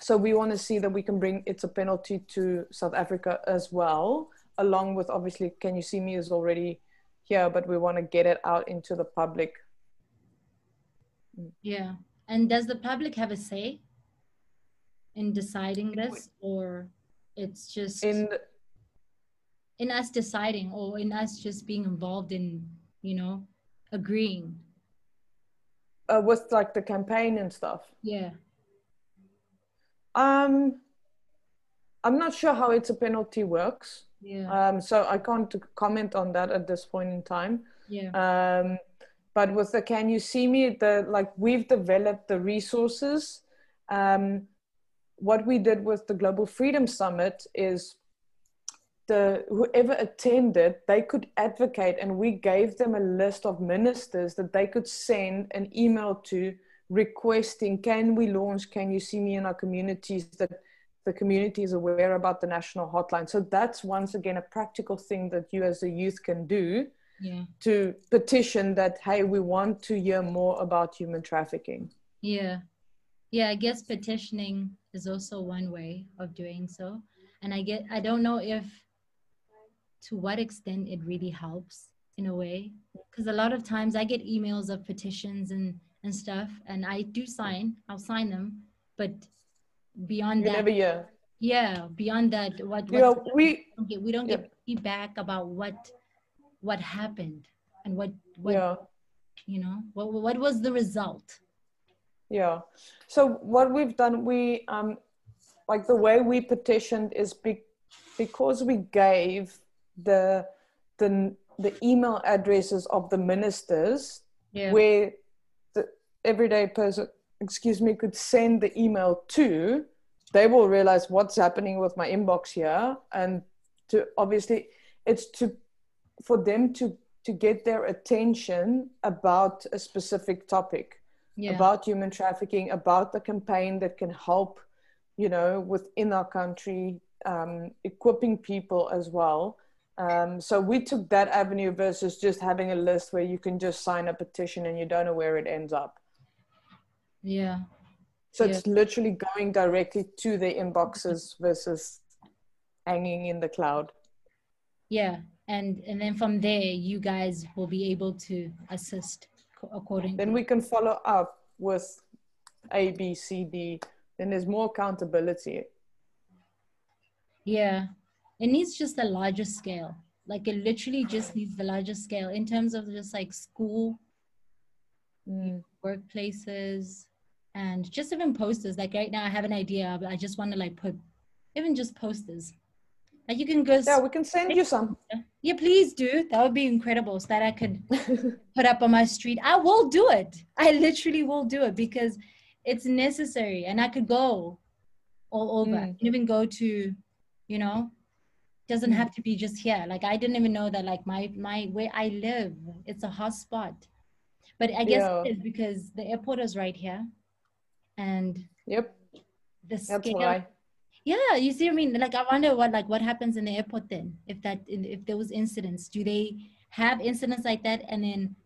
so we want to see that we can bring it's a penalty to South Africa as well, along with obviously Can You See Me is already here, but we want to get it out into the public. Yeah. And does the public have a say in deciding this, or it's just In in us deciding, or in us just being involved in, you know, agreeing? uh, with like the campaign and stuff. Yeah. Um, I'm not sure how it's a penalty works, Yeah. um, so I can't comment on that at this point in time. yeah. Um, but with the Can You See Me, the like we've developed the resources. Um, what we did with the Global Freedom Summit is the whoever attended they could advocate and we gave them a list of ministers that they could send an email to requesting can we launch can you see me in our communities that the community is aware about the national hotline so that's once again a practical thing that you as a youth can do yeah. to petition that hey we want to hear more about human trafficking Yeah. Yeah, I guess petitioning is also one way of doing so. And I get I don't know if to what extent it really helps in a way. Because a lot of times I get emails of petitions and and stuff and I do sign, I'll sign them, but beyond you that never hear yeah, beyond that what know we we don't get, we don't yeah. get feedback about what what happened and what what yeah. you know what what was the result yeah so what we've done we um like the way we petitioned is be- because we gave the the the email addresses of the ministers yeah. where the everyday person excuse me could send the email to they will realize what's happening with my inbox here and to obviously it's to for them to to get their attention about a specific topic yeah. about human trafficking about the campaign that can help you know within our country um, equipping people as well um, so we took that avenue versus just having a list where you can just sign a petition and you don't know where it ends up yeah so yeah. it's literally going directly to the inboxes versus hanging in the cloud. Yeah, and and then from there, you guys will be able to assist according. Then we can follow up with A, B, C, D. Then there's more accountability. Yeah, it needs just a larger scale. Like it literally just needs the larger scale in terms of just like school, mm. workplaces, and just even posters like right now i have an idea but i just want to like put even just posters you can go yeah we can send you some. Yeah please do. That would be incredible so that i could put up on my street. I will do it. I literally will do it because it's necessary and i could go all over. Mm. even go to you know doesn't mm. have to be just here. Like i didn't even know that like my my where i live it's a hot spot. But i guess yeah. it's because the airport is right here and yep. the scale yeah you see what i mean? Like i wonder what like what happens in the airport then if that if there was incidents do they have incidents like that? And then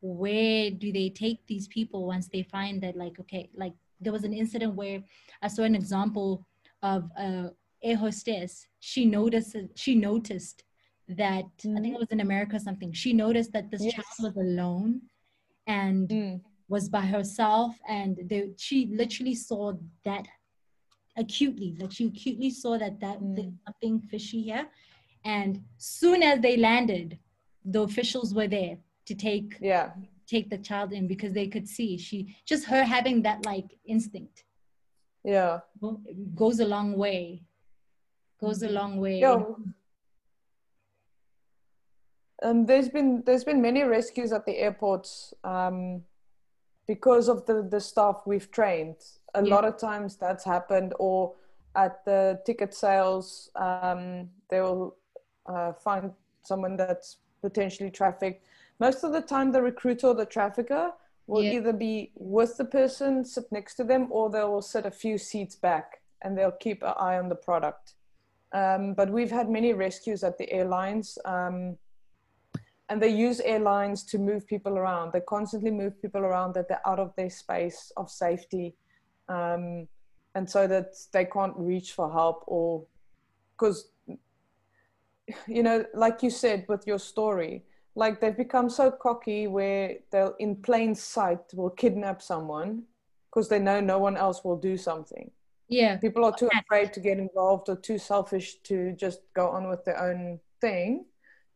where do they take these people once they find that like okay like there was an incident where i saw an example of a air hostess. She noticed she noticed that mm. i think it was in america or something. She noticed that this yes. child was alone and mm. was by herself and they, she literally saw that acutely like she acutely saw that that mm. something fishy here. And soon as they landed the officials were there to take yeah. take the child in because they could see. She just her having that like instinct. Yeah. Goes a long way. Goes a long way. Yeah. um, there's been there's been many rescues at the airports um, because of the the staff we've trained a yeah. lot of times that's happened or at the ticket sales um, they will uh, find someone that's potentially trafficked most of the time the recruiter or the trafficker will yeah. either be with the person sit next to them or they will sit a few seats back and they'll keep an eye on the product um, but we've had many rescues at the airlines um, and they use airlines to move people around. They constantly move people around that they're out of their space of safety, um, and so that they can't reach for help or because you know, like you said with your story, like they've become so cocky where they'll in plain sight will kidnap someone because they know no one else will do something. Yeah, people are too afraid to get involved or too selfish to just go on with their own thing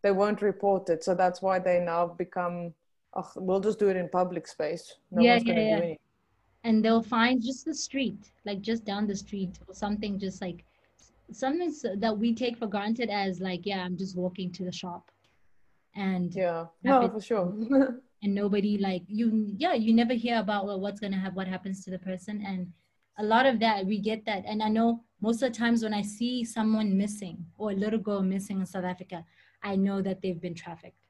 they won't report it. So that's why they now become, oh, we'll just do it in public space. No yeah, yeah, yeah. And they'll find just the street, like just down the street or something, just like something that we take for granted as like, yeah, I'm just walking to the shop. And yeah, no, for sure. and nobody like you, yeah, you never hear about well, what's going to have, what happens to the person. And a lot of that, we get that. And I know most of the times when I see someone missing or a little girl missing in South Africa, I know that they've been trafficked.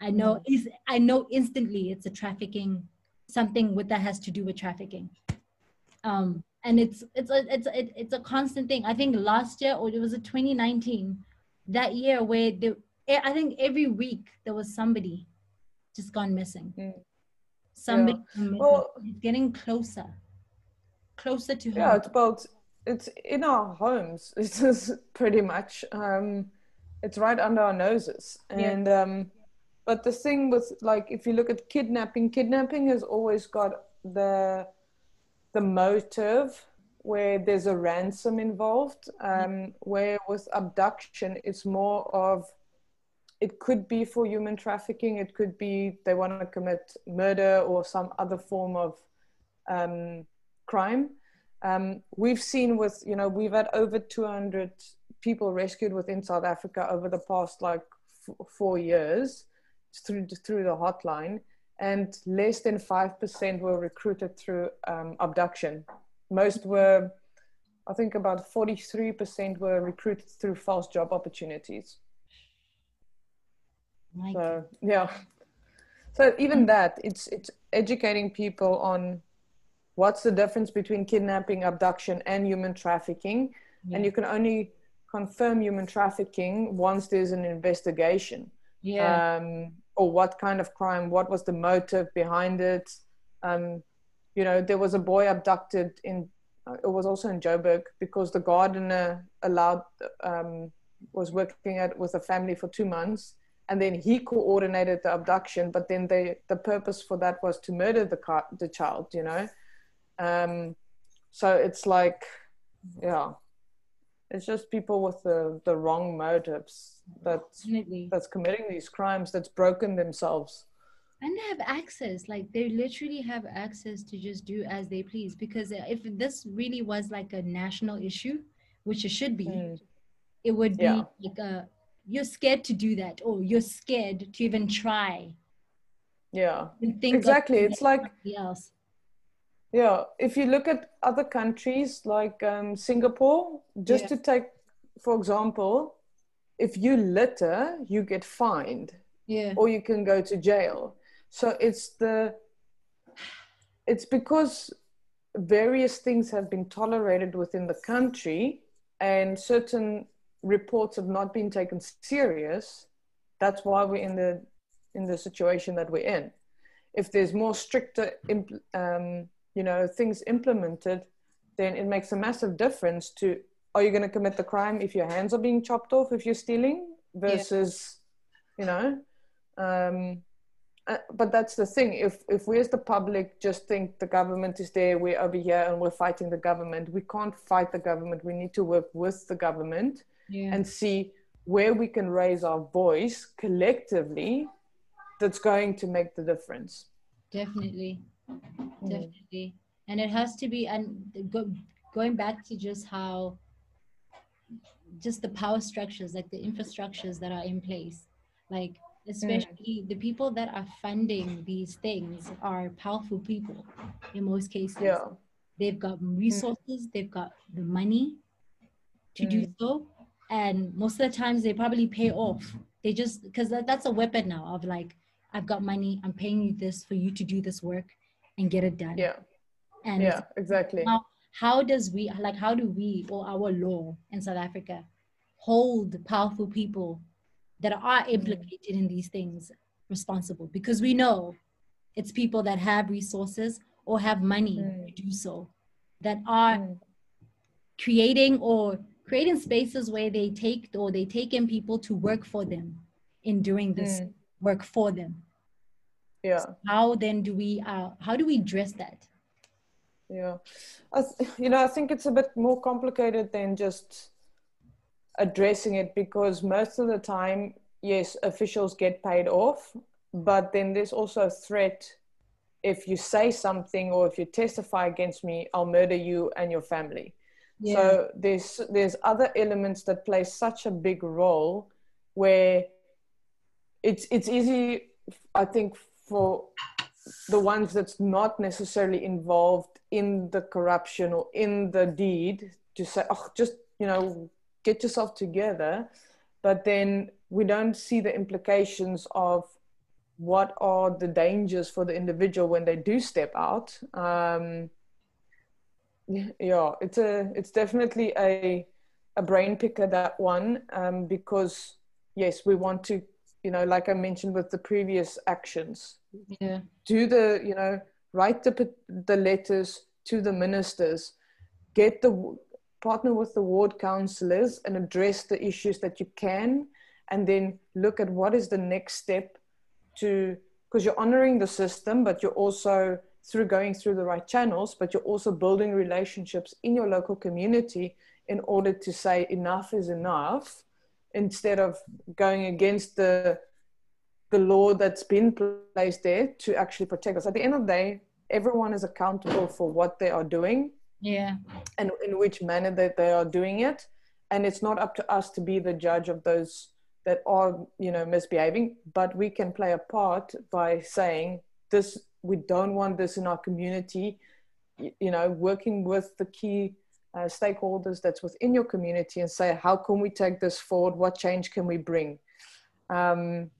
I know mm. is I know instantly it's a trafficking something with that has to do with trafficking. Um, and it's it's a it's a, it's a constant thing. I think last year or it was a 2019 that year where the I think every week there was somebody just gone missing. Mm. Somebody yeah. missing. Well, it's getting closer, closer to home. Yeah, it's about it's in our homes. It's pretty much. Um, it's right under our noses and yeah. um but the thing with like if you look at kidnapping kidnapping has always got the the motive where there's a ransom involved. Um where with abduction it's more of it could be for human trafficking it could be they want to commit murder or some other form of um, crime. Um, we've seen with you know we've had over 200 people rescued within south africa over the past like f- four years through through the hotline and less than 5% were recruited through um, abduction most were i think about 43% were recruited through false job opportunities so yeah so even that it's it's educating people on what's the difference between kidnapping, abduction, and human trafficking. Yeah. And you can only confirm human trafficking once there's an investigation. Yeah. Um, or what kind of crime, what was the motive behind it. Um, you know, there was a boy abducted in, uh, it was also in Joburg because the gardener allowed, um, was working at with a family for two months and then he coordinated the abduction but then they the purpose for that was to murder the car, the child you know um, so it's like, yeah, it's just people with the, the wrong motives that's, that's committing these crimes, that's broken themselves. And they have access, like they literally have access to just do as they please. Because if this really was like a national issue, which it should be, mm. it would be yeah. like a you're scared to do that, or you're scared to even try. Yeah, exactly. It's like else yeah, if you look at other countries like um, Singapore, just yeah. to take, for example, if you litter, you get fined. Yeah. Or you can go to jail. So it's the, it's because various things have been tolerated within the country and certain reports have not been taken serious. That's why we're in the, in the situation that we're in. If there's more stricter um, you know things implemented then it makes a massive difference to are you going to commit the crime if your hands are being chopped off if you're stealing versus yeah. you know um, uh, but that's the thing if if we as the public just think the government is there we're over here and we're fighting the government we can't fight the government we need to work with the government yeah. and see where we can raise our voice collectively that's going to make the difference definitely Mm. definitely and it has to be and go, going back to just how just the power structures like the infrastructures that are in place like especially mm. the people that are funding these things are powerful people in most cases yeah. they've got resources mm. they've got the money to mm. do so and most of the times they probably pay off they just because that, that's a weapon now of like i've got money i'm paying you this for you to do this work and get it done. Yeah. And yeah, exactly. How, how does we like how do we or our law in South Africa hold powerful people that are mm. implicated in these things responsible? Because we know it's people that have resources or have money mm. to do so that are mm. creating or creating spaces where they take or they take in people to work for them in doing this mm. work for them yeah. So how then do we uh, how do we address that? Yeah. I th- you know i think it's a bit more complicated than just addressing it because most of the time yes officials get paid off but then there's also a threat if you say something or if you testify against me i'll murder you and your family. Yeah. so there's there's other elements that play such a big role where it's it's easy i think for the ones that's not necessarily involved in the corruption or in the deed to say oh just you know get yourself together. But then we don't see the implications of what are the dangers for the individual when they do step out. Um, yeah it's a it's definitely a a brain picker that one um, because yes we want to you know like i mentioned with the previous actions yeah. Do the you know write the the letters to the ministers. Get the partner with the ward councillors and address the issues that you can and then look at what is the next step to because you're honoring the system but you're also through going through the right channels but you're also building relationships in your local community in order to say enough is enough instead of going against the the law that's been placed there to actually protect us. At the end of the day, everyone is accountable for what they are doing. Yeah. And in which manner that they are doing it. And it's not up to us to be the judge of those that are, you know, misbehaving, but we can play a part by saying this we don't want this in our community you know working with the key uh, stakeholders that's within your community and say how can we take this forward what change can we bring um,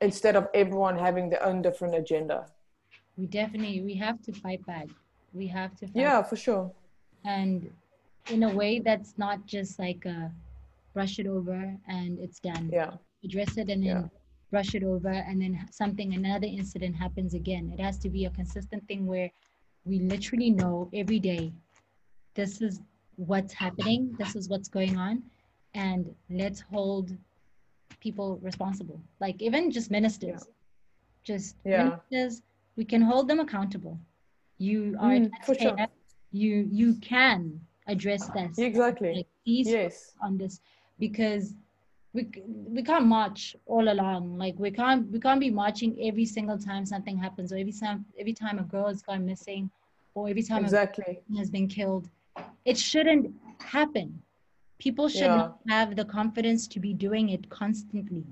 instead of everyone having their own different agenda. We definitely we have to fight back. We have to yeah for sure. And in a way that's not just like a brush it over and it's done. Yeah. Address it and then yeah. brush it over and then something another incident happens again. It has to be a consistent thing where we literally know every day this is what's happening this is what's going on and let's hold people responsible. Like even just ministers. Yeah. just yeah. ministers we can hold them accountable. You are mm, for sure. you you can address this. Exactly. Like, yes. on this because we we can't march all along. Like we can't we can't be marching every single time something happens or every time every time a girl has gone missing or every time exactly. a has been killed. It shouldn't happen people should yeah. not have the confidence to be doing it constantly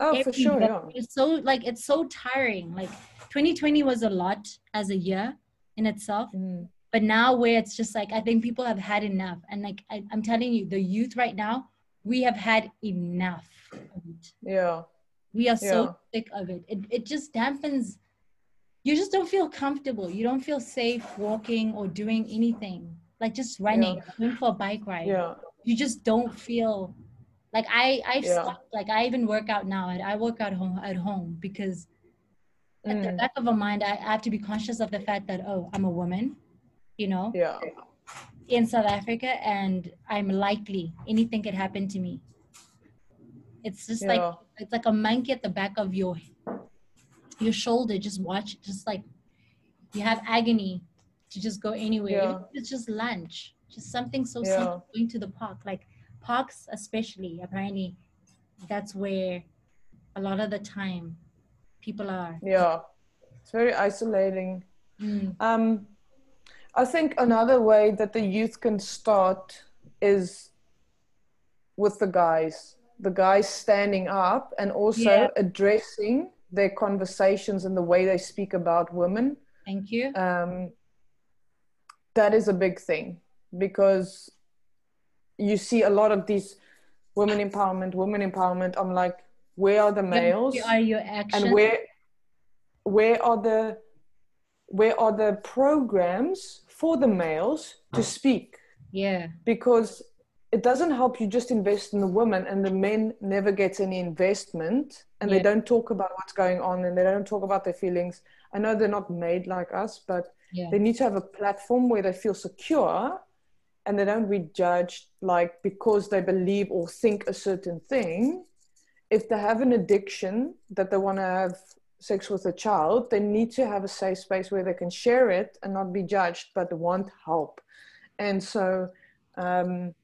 oh every for sure yeah. it's so like it's so tiring like 2020 was a lot as a year in itself mm. but now where it's just like i think people have had enough and like I, i'm telling you the youth right now we have had enough of it. Yeah. We are so sick of it. it. It just dampens, you just don't feel comfortable. You don't feel safe walking or doing anything, like just running, yeah. going for a bike ride. Yeah. You just don't feel like I, I've yeah. stopped, like I even work out now. I, I work out home at home because mm. at the mm. back of my mind, I, I have to be conscious of the fact that, oh, I'm a woman, you know? Yeah in South Africa and I'm likely anything could happen to me. It's just yeah. like it's like a monkey at the back of your your shoulder. Just watch, just like you have agony to just go anywhere. Yeah. It's just lunch, just something so yeah. simple. Going to the park, like parks especially. Apparently, that's where a lot of the time people are. Yeah, it's very isolating. Mm. Um, I think another way that the youth can start is with the guys, the guys standing up and also yeah. addressing their conversations and the way they speak about women. Thank you. Um, that is a big thing because you see a lot of these women empowerment, women empowerment. I'm like, where are the males? Where are your actions? And where where are the where are the programs for the males to uh-huh. speak. Yeah. Because it doesn't help you just invest in the women and the men never get any investment and yeah. they don't talk about what's going on and they don't talk about their feelings. I know they're not made like us, but yeah. they need to have a platform where they feel secure and they don't be judged like because they believe or think a certain thing. If they have an addiction that they want to have sex with a child, they need to have a safe space where they can share it and not be judged, but want help. And so um,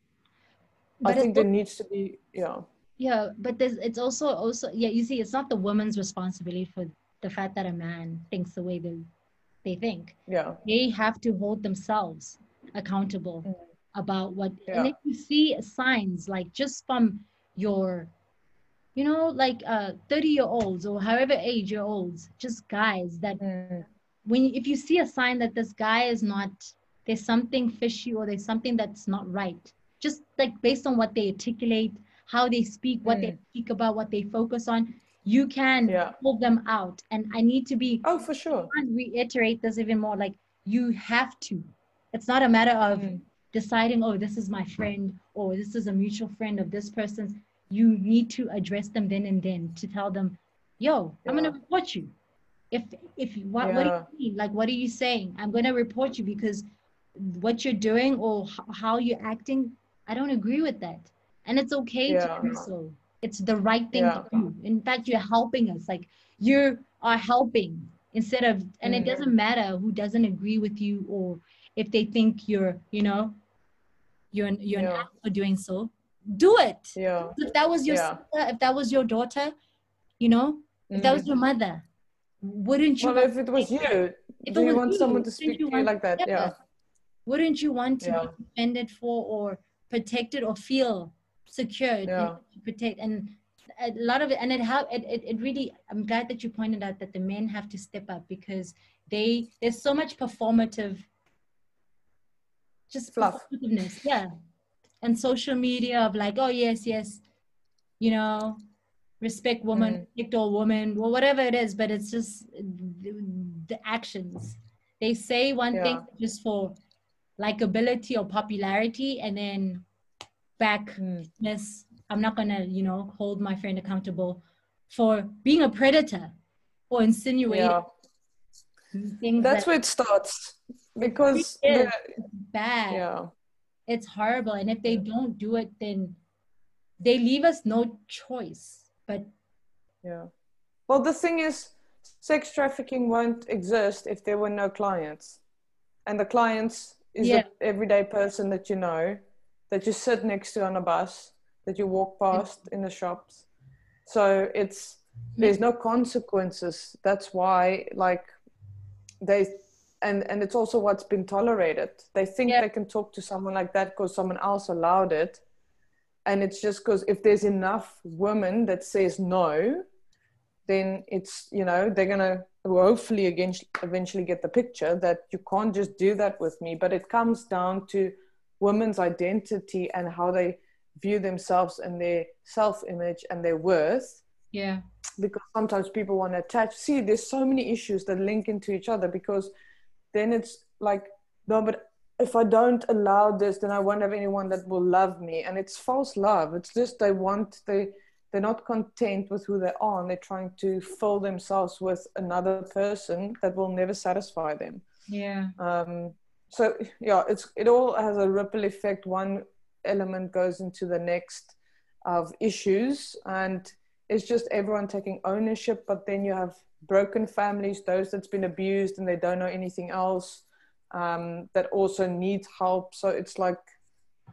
I think there needs to be, yeah. Yeah, but there's, it's also, also, yeah, you see, it's not the woman's responsibility for the fact that a man thinks the way they, they think. Yeah. They have to hold themselves accountable mm. About what, yeah. and if you see signs like just from your you know, like uh, 30 year olds or however age year olds, just guys that mm. when if you see a sign that this guy is not, there's something fishy or there's something that's not right, just like based on what they articulate, how they speak, what mm. they speak about, what they focus on, you can yeah. pull them out. And I need to be, oh, for sure. reiterate this even more like you have to. It's not a matter of mm. Deciding, oh, this is my friend or this is a mutual friend of this person's you need to address them then and then to tell them, yo, I'm gonna report you. If if what, yeah. what do you mean? Like what are you saying? I'm gonna report you because what you're doing or how you're acting, I don't agree with that. And it's okay yeah. to do so. It's the right thing yeah. to do. In fact, you're helping us. Like you are helping instead of and mm-hmm. it doesn't matter who doesn't agree with you or if they think you're, you know, you're you're yeah. an for doing so do it. Yeah. If that was your Yeah. sister, if that was your daughter, you know, if that was your mother, wouldn't you? Mm. Well, want if it was you, if do you want you, someone to speak to you like that? Yeah. Wouldn't you want to Yeah. be defended for or protected or feel secured Yeah. and protect and a lot of it and it help it, it, it really i'm glad that you pointed out that the men have to step up because they there's so much performative just Fluff. yeah and social media of like oh yes yes you know respect woman Mm. respect all women or whatever it is but it's just the, the actions they say one thing just for likability or popularity and then back Mm. i'm not gonna you know hold my friend accountable for being a predator or insinuating Yeah. That's that where it starts because It is. bad yeah. it's horrible and if they don't do it then they leave us no choice but Yeah. Well, the thing is, sex trafficking won't exist if there were no clients. And the clients is Yeah. the everyday person that you know, that you sit next to on a bus, that you walk past in the shops. So it's, there's no consequences. That's why, like, they, and, and it's also what's been tolerated. They think Yeah. they can talk to someone like that because someone else allowed it. And it's just because if there's enough women that says no, then it's you know they're gonna hopefully eventually get the picture that you can't just do that with me but it comes down to women's identity and how they view themselves and their self-image and their worth yeah because sometimes people want to attach see there's so many issues that link into each other because then it's like no but if i don't allow this then i won't have anyone that will love me. And it's false love. It's just they want they they're not content with who they are and they're trying to fill themselves with another person that will never satisfy them. Yeah. Um, so yeah it's it all has a ripple effect. One element goes into the next of issues and it's just everyone taking ownership but then you have broken families those that's been abused and they don't know anything else um, that also need help. So it's like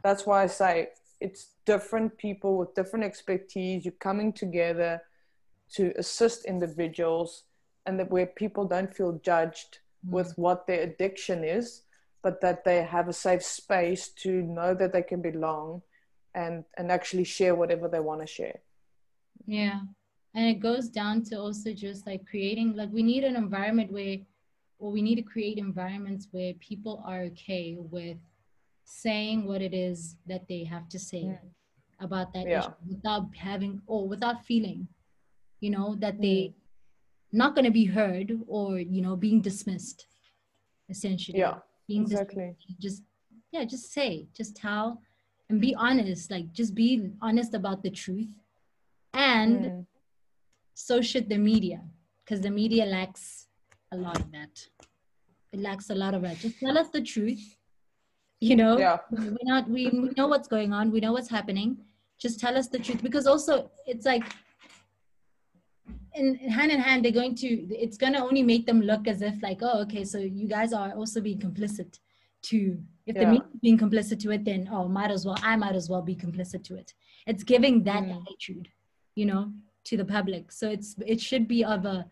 that's why i say it's different people with different expertise you're coming together to assist individuals and that where people don't feel judged with what their addiction is but that they have a safe space to know that they can belong and and actually share whatever they want to share. Yeah. And it goes down to also just like creating, like, we need an environment where, or we need to create environments where people are okay with saying what it is that they have to say about that Yeah. issue without having, or without feeling, you know, that Mm. they not going to be heard or, you know, being dismissed, essentially. yeah Being exactly just yeah just say just tell and be honest like just be honest about the truth and Mm. So should the media because the media lacks a lot of that. It lacks a lot of that. Just tell us the truth you know? Yeah. We're not we, we know what's going on. We know what's happening. Just tell us the truth because also it's like in hand in hand they're going to it's going to only make them look as if like oh okay so you guys are also being complicit to if the Yeah. media being complicit to it then oh might as well i might as well be complicit to it. It's giving that Mm. attitude you know to the public. So it's it should be of a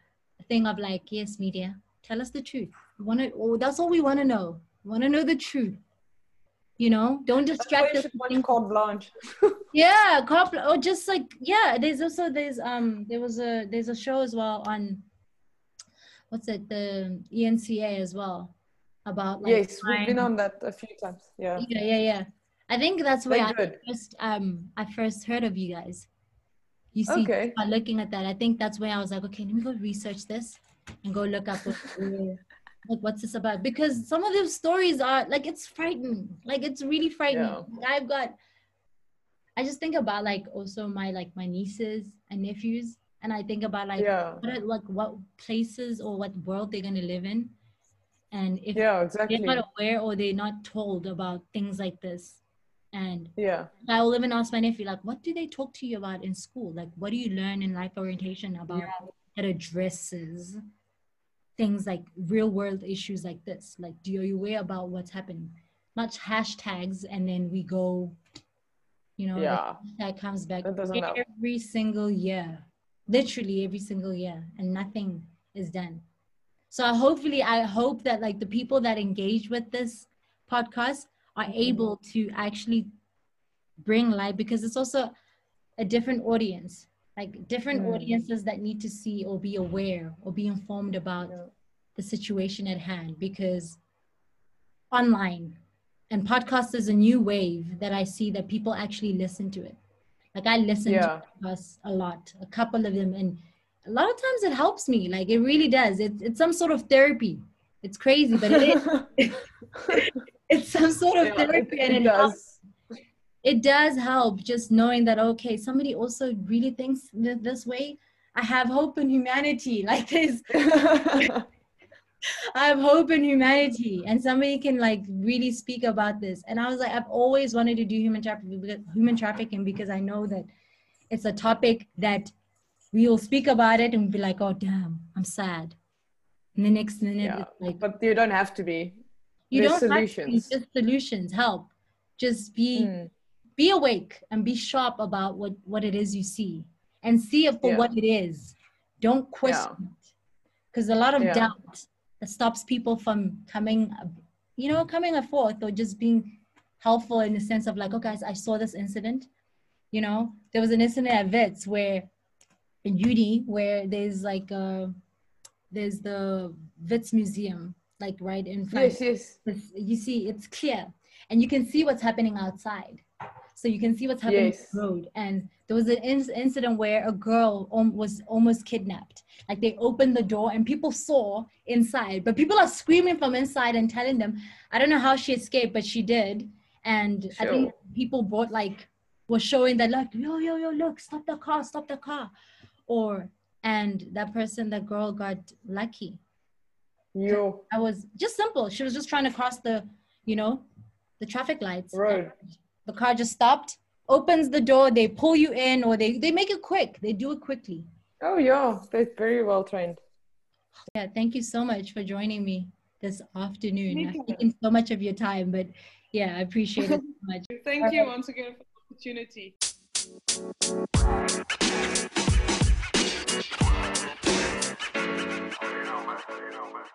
thing of like yes media tell us the truth. We want to oh, that's all we want to know. We want to know the truth. You know don't distract us watch Carte Blanche. yeah cop or just like yeah there's also there's um there was a there's a show as well on what's it the eNCA as well about like yes we've been on that a few times yeah. Yeah yeah yeah. I think that's where They're I good. first um i first heard of you guys you see Okay. by looking at that. I think that's where i was like okay let me go research this and go look up what, like what's this about? Because some of those stories are like it's frightening. Like it's really frightening. Yeah. i've got i just think about like also my like my nieces and nephews. And i think about like yeah. what are, like what places or what world they're going to live in. And if yeah exactly they're not aware or they're not told about things like this and yeah I will even ask my nephew, like, what do they talk to you about in school? Like, what do you learn in life orientation about that addresses things like real world issues like this? Like, do you, are you aware about what's happening? Not hashtags and then we go, You know, yeah. that comes back every help. single year, literally every single year, and nothing is done. So hopefully, I hope that like the people that engage with this podcast are mm-hmm. able to actually bring light because it's also a different audience like different mm. audiences that need to see or be aware or be informed about yeah. the situation at hand because online and podcast is a new wave that I see that people actually listen to it. Like I listen yeah. to us a lot, a couple of them, and a lot of times it helps me. Like it really does. It's it's some sort of therapy. It's crazy, but it is. it's some sort of yeah, therapy, it, and it, it does. Helps. It does help just knowing that okay somebody also really thinks this way. I have hope in humanity like this. I have hope in humanity and somebody can like really speak about this. And i was like i've always wanted to do human trafficking human trafficking because i know that it's a topic that we will speak about it and be like oh damn i'm sad. And the next minute yeah, like but you don't have to be you There's don't solutions. have to be, just solutions help just be mm be awake and be sharp about what what it is you see and see it for yeah. what it is don't question yeah. it because a lot of yeah. doubt that stops people from coming you know coming forth or just being helpful in the sense of like oh guys i saw this incident you know there was an incident at Wits where in uni where there's like uh there's the Wits museum like right in front yes yes you see it's clear and you can see what's happening outside so you can see what's happening yes. on the road. And there was an in- incident where a girl om- was almost kidnapped. Like they opened the door and people saw inside, but people are screaming from inside and telling them, I don't know how she escaped, but she did. And sure. I think people brought like was showing that like yo yo yo look stop the car stop the car, or and that person that girl got lucky. Yo. I was just simple. She was just trying to cross the, you know, the traffic lights. Right. The car just stopped opens the door they pull you in or they they make it quick. They do it quickly. Oh yeah they're very well trained. Yeah thank you so much for joining me this afternoon. I've taken so much of your time but yeah i appreciate it so much. Thank you once again for the opportunity más.